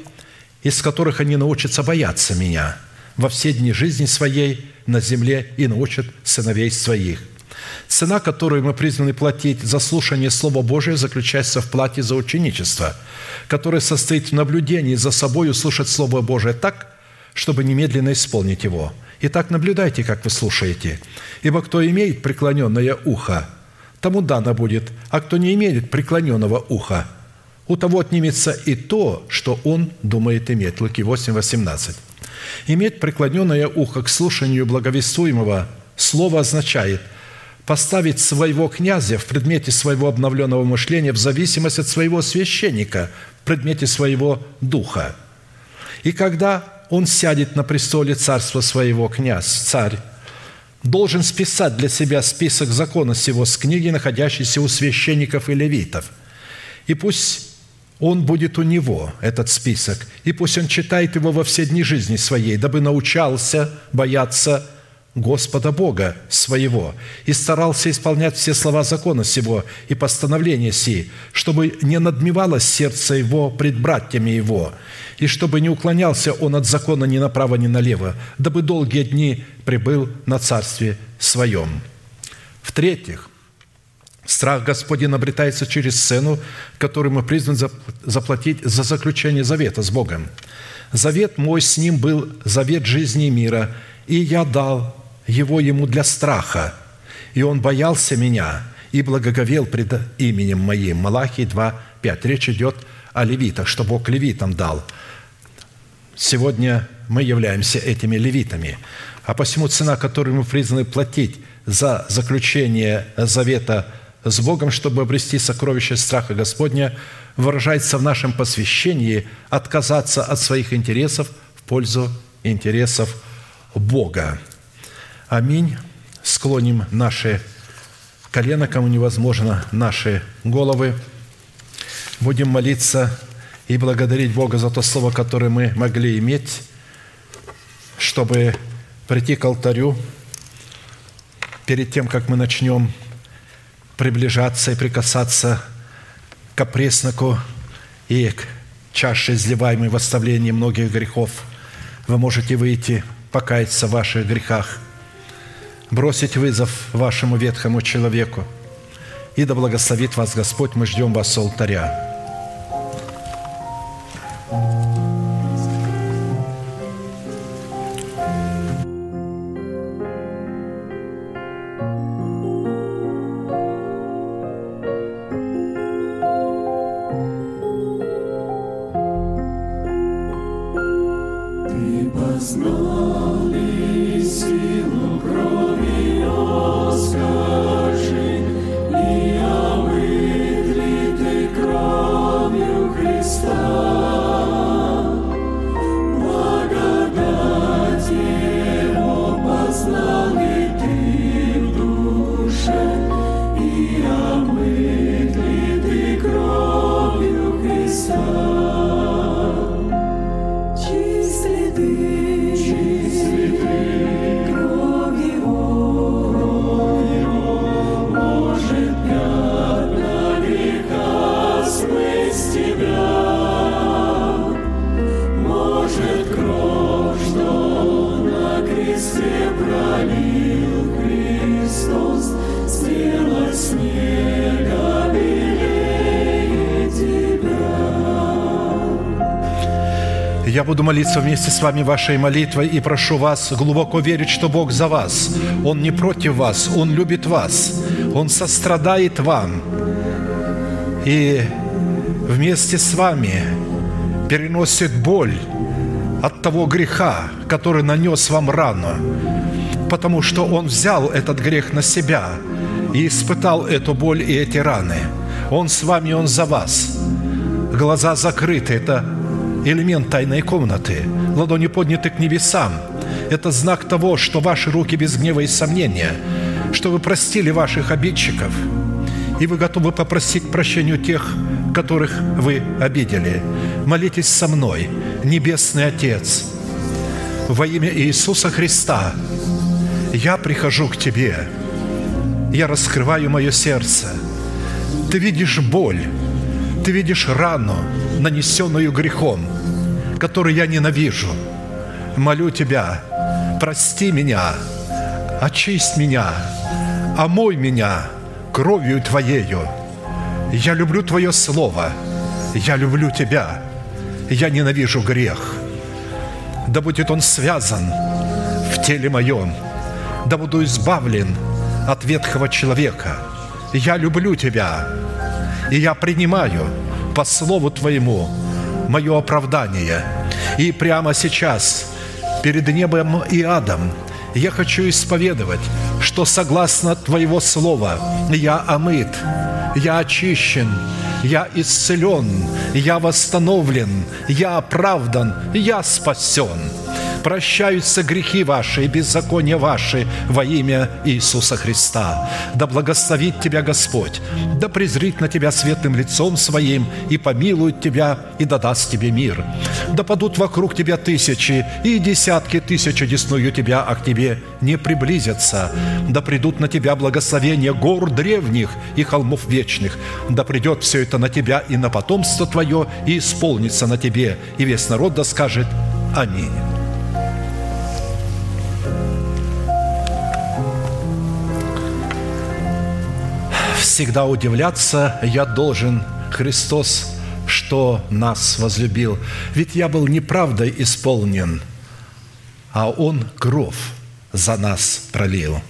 из которых они научатся бояться меня во все дни жизни своей на земле и научат сыновей своих. Цена, которую мы призваны платить за слушание Слова Божия, заключается в плате за ученичество, которое состоит в наблюдении за собой слушать Слово Божие так, чтобы немедленно исполнить его – Итак, наблюдайте, как вы слушаете. Ибо кто имеет преклоненное ухо, тому дано будет, а кто не имеет преклоненного уха, у того отнимется и то, что он думает иметь». Луки 8, 18. Иметь преклоненное ухо к слушанию благовествуемого слова означает поставить своего князя в предмете своего обновленного мышления в зависимость от своего священника в предмете своего духа. И когда он сядет на престоле царства своего, князь, царь, должен списать для себя список закона сего с книги, находящейся у священников и левитов. И пусть он будет у него, этот список, и пусть он читает его во все дни жизни своей, дабы научался бояться Господа Бога своего и старался исполнять все слова закона сего и постановления сии, чтобы не надмевалось сердце его пред братьями его, и чтобы не уклонялся он от закона ни направо, ни налево, дабы долгие дни прибыл на царстве своем». В-третьих, страх Господень обретается через сцену, которую мы призваны заплатить за заключение завета с Богом. «Завет мой с ним был завет жизни мира, и я дал его ему для страха, и он боялся меня и благоговел пред именем моим». Малахий 2, 5. Речь идет о левитах, что Бог левитам дал. Сегодня мы являемся этими левитами. А посему цена, которую мы призваны платить за заключение завета с Богом, чтобы обрести сокровище страха Господня, выражается в нашем посвящении отказаться от своих интересов в пользу интересов Бога. Аминь. Склоним наши колено, кому невозможно, наши головы. Будем молиться и благодарить Бога за то слово, которое мы могли иметь, чтобы прийти к алтарю перед тем, как мы начнем приближаться и прикасаться к пресноку и к чаше, изливаемой в оставлении многих грехов. Вы можете выйти, покаяться в ваших грехах, бросить вызов вашему ветхому человеку. И да благословит вас Господь, мы ждем вас с алтаря. Я буду молиться вместе с вами вашей молитвой и прошу вас глубоко верить, что Бог за вас. Он не против вас, Он любит вас, Он сострадает вам. И вместе с вами переносит боль от того греха, который нанес вам рану, потому что Он взял этот грех на себя и испытал эту боль и эти раны. Он с вами, Он за вас. Глаза закрыты – это элемент тайной комнаты. Ладони подняты к небесам. Это знак того, что ваши руки без гнева и сомнения, что вы простили ваших обидчиков, и вы готовы попросить прощения у тех, которых вы обидели. Молитесь со мной, Небесный Отец, во имя Иисуса Христа, я прихожу к Тебе, я раскрываю мое сердце. Ты видишь боль, ты видишь рану, нанесенную грехом, который я ненавижу. Молю Тебя, прости меня, очисть меня, омой меня кровью Твоею. Я люблю Твое Слово, я люблю Тебя, я ненавижу грех. Да будет он связан в теле моем, да буду избавлен от ветхого человека. Я люблю Тебя, и я принимаю по Слову Твоему мое оправдание. И прямо сейчас, перед небом и адом, я хочу исповедовать, что согласно Твоего Слова я омыт, я очищен, я исцелен, я восстановлен, я оправдан, я спасен. Прощаются грехи ваши и беззакония ваши во имя Иисуса Христа. Да благословит тебя Господь, да презрит на тебя светлым лицом своим и помилует тебя и да даст тебе мир. Да падут вокруг тебя тысячи и десятки тысяч одесную тебя, а к тебе не приблизятся. Да придут на тебя благословения гор древних и холмов вечных. Да придет все это на тебя и на потомство твое, и исполнится на тебе. И весь народ да скажет Аминь. Всегда удивляться я должен, Христос, что нас возлюбил. Ведь я был неправдой исполнен, а Он кровь за нас пролил».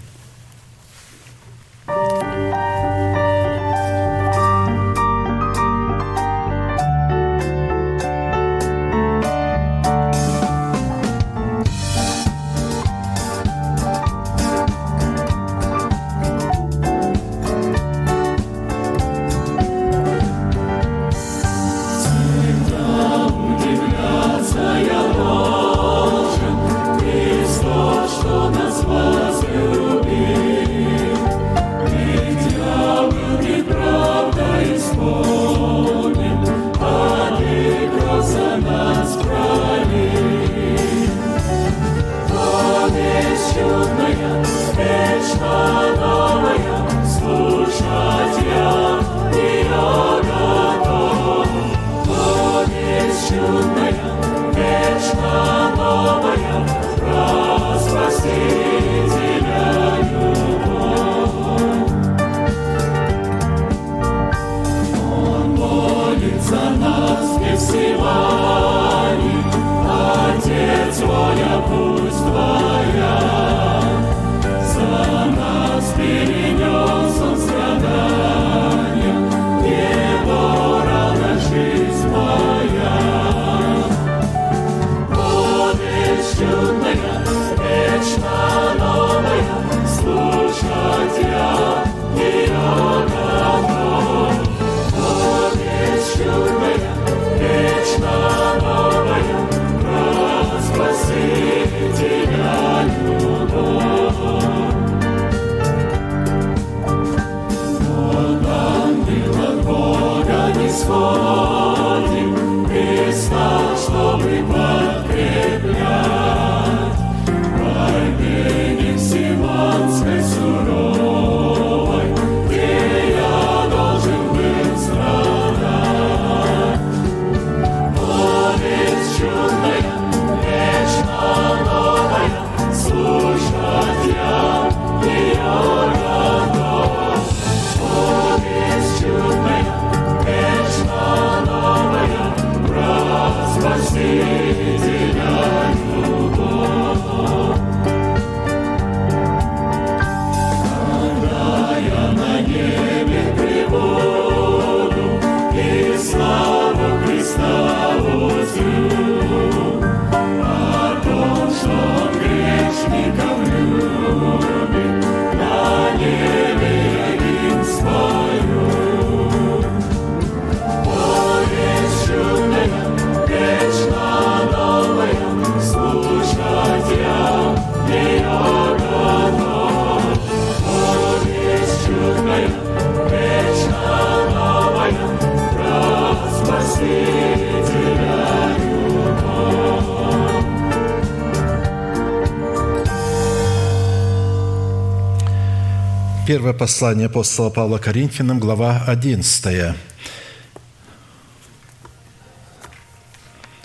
Первое послание апостола Павла Коринфянам, глава 11,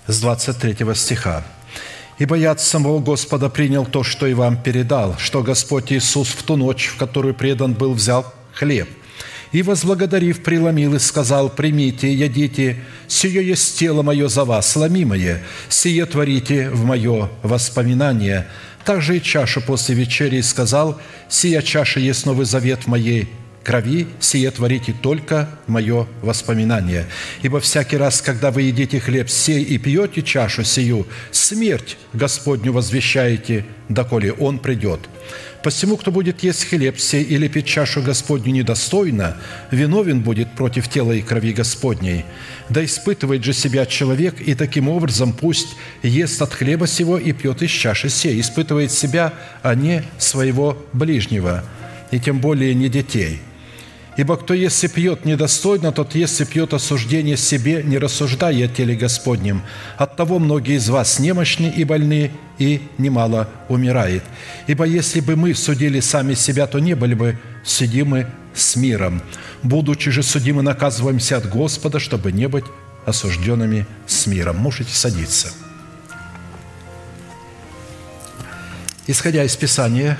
с 23 стиха. «Ибо я от самого Господа принял то, что и вам передал, что Господь Иисус в ту ночь, в которую предан был, взял хлеб, и, возблагодарив, преломил и сказал, «Примите, ядите, сие есть тело мое за вас, ломимое, сие творите в мое воспоминание». Также и чашу после вечери и сказал, «Сия чаша есть новый завет в моей крови, сие творите только мое воспоминание. Ибо всякий раз, когда вы едите хлеб сей и пьете чашу сию, смерть Господню возвещаете, доколе Он придет. Посему, кто будет есть хлеб сей или пить чашу Господню недостойно, виновен будет против тела и крови Господней. Да испытывает же себя человек, и таким образом пусть ест от хлеба сего и пьет из чаши сей, испытывает себя, а не своего ближнего, и тем более не детей. Ибо кто если пьет недостойно, тот если пьет осуждение себе, не рассуждая о теле Господнем. Оттого многие из вас немощны и больны, и немало умирает. Ибо если бы мы судили сами себя, то не были бы судимы с миром. Будучи же судимы, наказываемся от Господа, чтобы не быть осужденными с миром. Можете садиться. Исходя из Писания,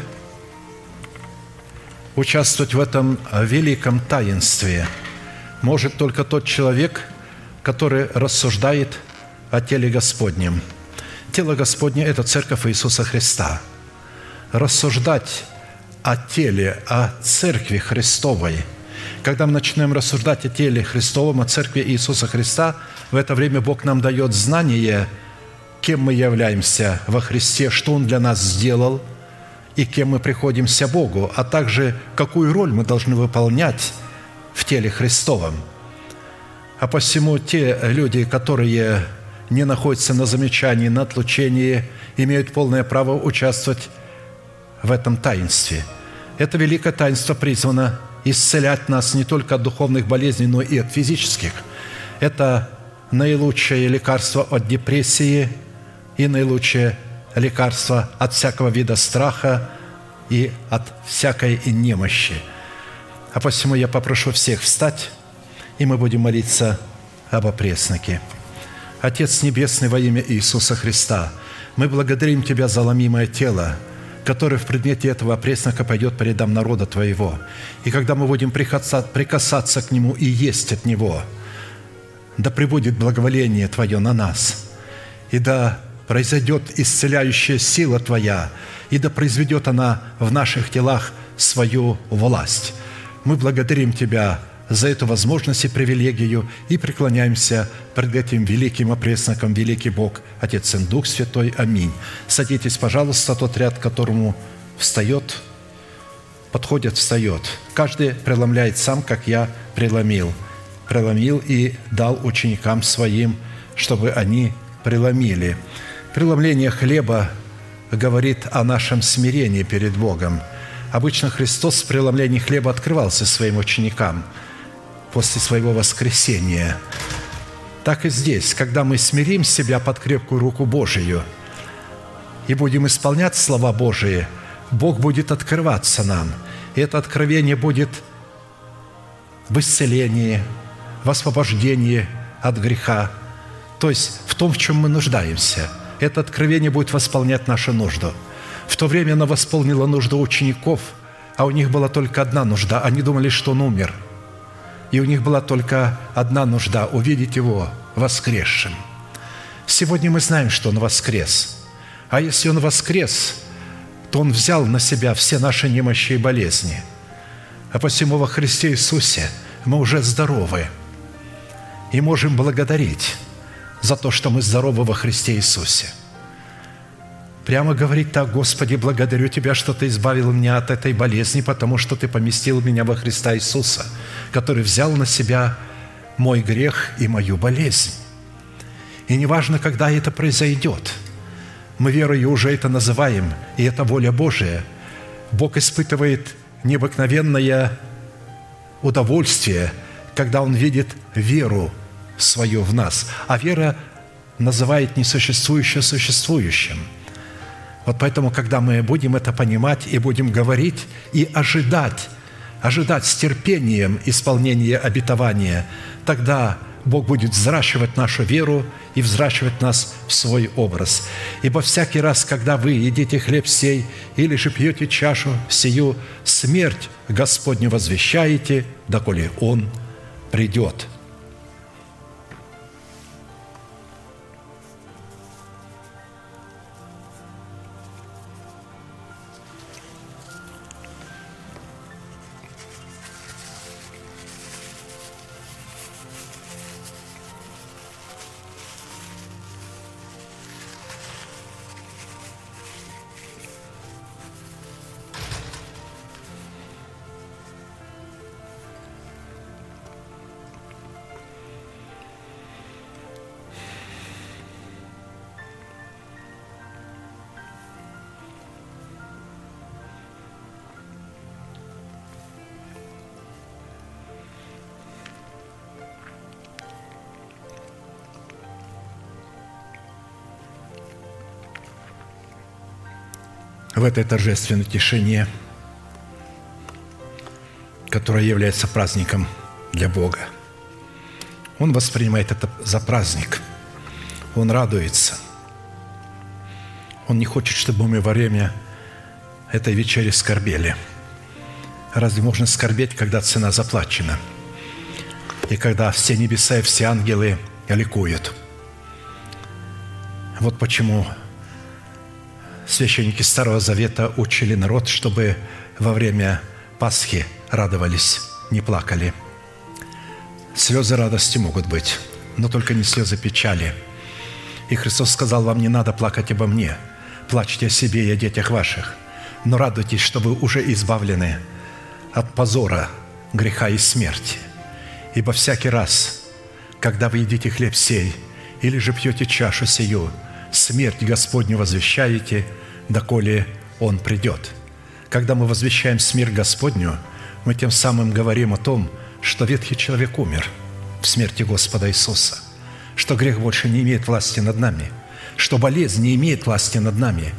участвовать в этом великом таинстве может только тот человек, который рассуждает о теле Господнем. Тело Господне – это Церковь Иисуса Христа. рассуждать о теле, о Церкви Христовой, когда мы начинаем рассуждать о теле Христовом, о Церкви Иисуса Христа, в это время Бог нам дает знание, кем мы являемся во Христе, что Он для нас сделал и кем мы приходимся Богу, а также какую роль мы должны выполнять в теле Христовом. А посему те люди, которые не находятся на замечании, на отлучении, имеют полное право участвовать в этом таинстве. Это великое таинство призвано исцелять нас не только от духовных болезней, но и от физических. Это наилучшее лекарство от депрессии и наилучшее лекарство от всякого вида страха и от всякой немощи. А посему я попрошу всех встать, и мы будем молиться об опресноке. Отец Небесный во имя Иисуса Христа, мы благодарим Тебя за ломимое тело, которое в предмете этого опреснока пойдет по рядам народа Твоего. И когда мы будем прикасаться к Нему и есть от Него, да пребудет благоволение Твое на нас, и да произойдет исцеляющая сила Твоя, и да произведет она в наших телах свою власть. Мы благодарим Тебя за эту возможность и привилегию и преклоняемся пред этим великим опресноком, великий Бог, Отец и Дух Святой. Аминь. Садитесь, пожалуйста, тот ряд, которому встает, подходит, встает. Каждый преломляет сам, как я преломил. Преломил и дал ученикам своим, чтобы они преломили. Преломление хлеба говорит о нашем смирении перед Богом. Обычно Христос в преломлении хлеба открывался своим ученикам – после своего воскресения. Так и здесь, когда мы смирим себя под крепкую руку Божию и будем исполнять слова Божии, Бог будет открываться нам. И это откровение будет в исцелении, в освобождении от греха, то есть в том, в чем мы нуждаемся. Это откровение будет восполнять нашу нужду. В то время оно восполнило нужду учеников, а у них была только одна нужда. Они думали, что он умер – и у них была только одна нужда – увидеть Его воскресшим. Сегодня мы знаем, что Он воскрес. А если Он воскрес, то Он взял на себя все наши немощи и болезни. А посему во Христе Иисусе мы уже здоровы и можем благодарить за то, что мы здоровы во Христе Иисусе – Прямо говорить так, Господи, благодарю Тебя, что Ты избавил меня от этой болезни, потому что Ты поместил меня во Христа Иисуса, который взял на себя мой грех и мою болезнь. И неважно, когда это произойдет, мы верою уже это называем, и это воля Божия. Бог испытывает необыкновенное удовольствие, когда Он видит веру свою в нас, а вера называет несуществующее существующим – вот поэтому, когда мы будем это понимать и будем говорить и ожидать, ожидать с терпением исполнения обетования, тогда Бог будет взращивать нашу веру и взращивать нас в свой образ. Ибо всякий раз, когда вы едите хлеб сей или же пьете чашу сию, смерть Господню возвещаете, доколе Он придет». Этой торжественной тишине, которая является праздником для Бога. Он воспринимает это за праздник. Он радуется. Он не хочет, чтобы мы во время этой вечери скорбели. Разве можно скорбеть, когда цена заплачена? И когда все небеса и все ангелы ликуют? Вот почему священники Старого Завета учили народ, чтобы во время Пасхи радовались, не плакали. Слезы радости могут быть, но только не слезы печали. И Христос сказал, вам не надо плакать обо мне, плачьте о себе и о детях ваших, но радуйтесь, что вы уже избавлены от позора, греха и смерти. Ибо всякий раз, когда вы едите хлеб сей, или же пьете чашу сию, смерть Господню возвещаете, доколе Он придет. Когда мы возвещаем смерть Господню, мы тем самым говорим о том, что ветхий человек умер в смерти Господа Иисуса, что грех больше не имеет власти над нами, что болезнь не имеет власти над нами,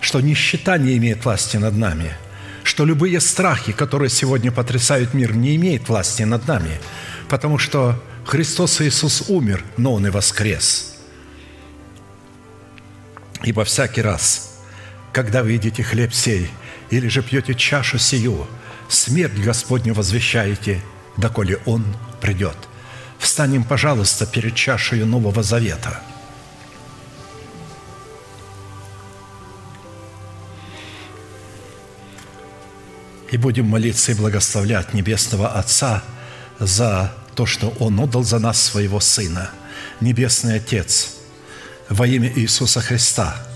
что нищета не имеет власти над нами, что любые страхи, которые сегодня потрясают мир, не имеют власти над нами, потому что Христос Иисус умер, но Он и воскрес. Ибо всякий раз, когда вы едите хлеб сей, или же пьете чашу сию, смерть Господню возвещаете, доколе Он придет. Встанем, пожалуйста, перед чашей Нового Завета. И будем молиться и благословлять Небесного Отца за то, что Он отдал за нас Своего Сына. Небесный Отец, во имя Иисуса Христа,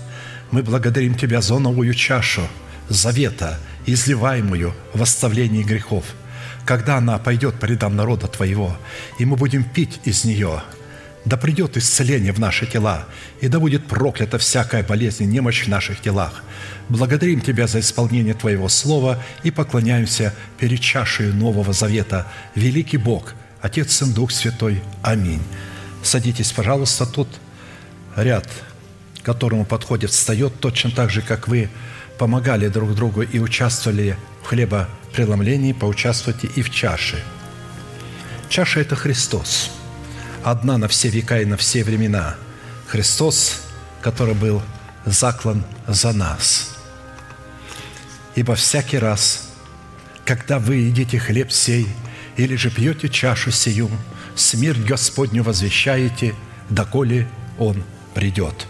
мы благодарим Тебя за новую чашу завета, изливаемую в оставлении грехов, когда она пойдет по рядам народа Твоего, и мы будем пить из нее, да придет исцеление в наши тела, и да будет проклята всякая болезнь и немощь в наших телах. Благодарим Тебя за исполнение Твоего Слова и поклоняемся перед чашей Нового Завета. Великий Бог, Отец, Сын, Дух Святой. Аминь. Садитесь, пожалуйста, тут ряд, которому подходит, встает точно так же, как вы помогали друг другу и участвовали в хлебопреломлении, поучаствуйте и в чаше. Чаша – это Христос – одна на все века и на все времена. Христос, который был заклан за нас. Ибо всякий раз, когда вы едите хлеб сей или же пьете чашу сию, смерть Господню возвещаете, доколе Он придет».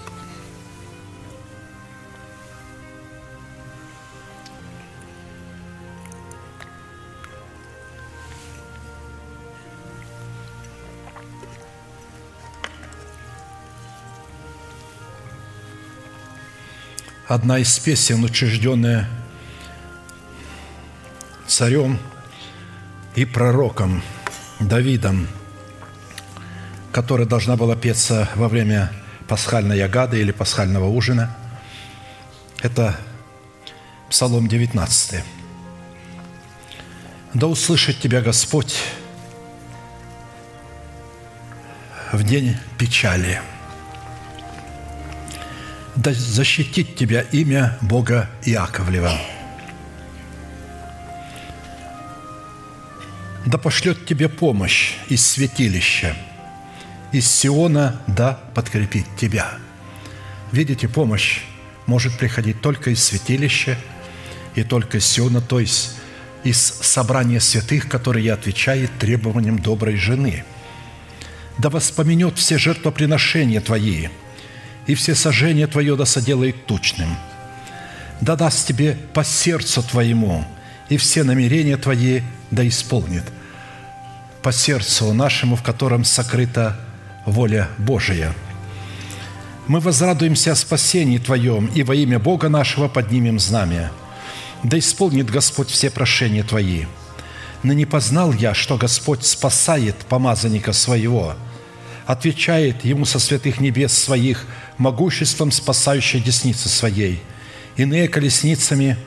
Одна из песен, учрежденная царем и пророком Давидом, которая должна была петься во время пасхальной ягады или пасхального ужина. Это Псалом 19. «Да услышит тебя Господь в день печали» да защитит тебя имя Бога Иаковлева. Да пошлет тебе помощь из святилища, из Сиона да подкрепит тебя. Видите, помощь может приходить только из святилища и только из Сиона, то есть из собрания святых, которые отвечает требованиям доброй жены. Да воспоменет все жертвоприношения твои – и все сожжения Твое да соделает тучным. Да даст Тебе по сердцу Твоему, и все намерения Твои да исполнит. По сердцу нашему, в котором сокрыта воля Божия. Мы возрадуемся о спасении Твоем, и во имя Бога нашего поднимем знамя. Да исполнит Господь все прошения Твои. Но не познал я, что Господь спасает помазанника Своего – отвечает ему со святых небес своих могуществом спасающей десницы своей. Иные колесницами,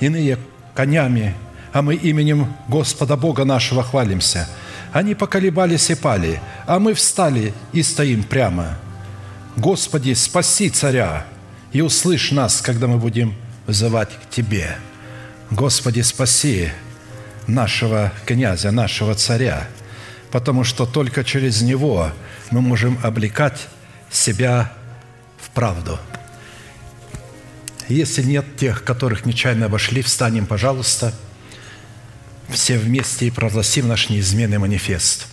иные конями, а мы именем Господа Бога нашего хвалимся. Они поколебались и пали, а мы встали и стоим прямо. Господи, спаси царя и услышь нас, когда мы будем взывать к Тебе. Господи, спаси нашего князя, нашего царя, потому что только через него – мы можем облекать себя правду. Если нет тех, которых нечаянно обошли, встанем, пожалуйста, все вместе и прогласим наш неизменный манифест.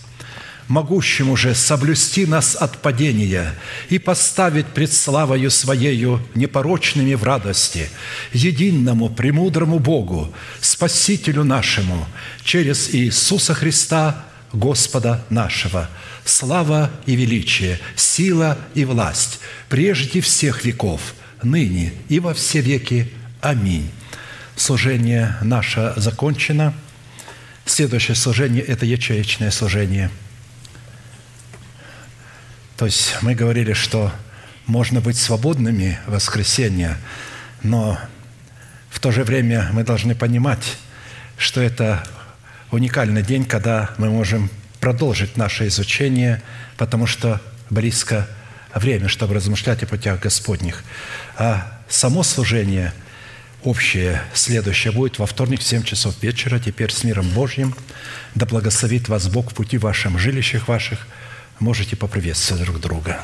могущему же соблюсти нас от падения и поставить пред славою Своею непорочными в радости, единому, премудрому Богу, Спасителю нашему, через Иисуса Христа, Господа нашего. Слава и величие, сила и власть прежде всех веков, ныне и во все веки. Аминь. Служение наше закончено. Следующее служение – это ячеечное служение. То есть мы говорили, что можно быть свободными в воскресенье, но в то же время мы должны понимать, что это уникальный день, когда мы можем продолжить наше изучение, потому что близко время, чтобы размышлять о путях Господних. А само служение общее, следующее, будет во вторник в 7 часов вечера, теперь с миром Божьим. Да благословит вас Бог в пути вашем, жилищах ваших. Можете поприветствовать друг друга.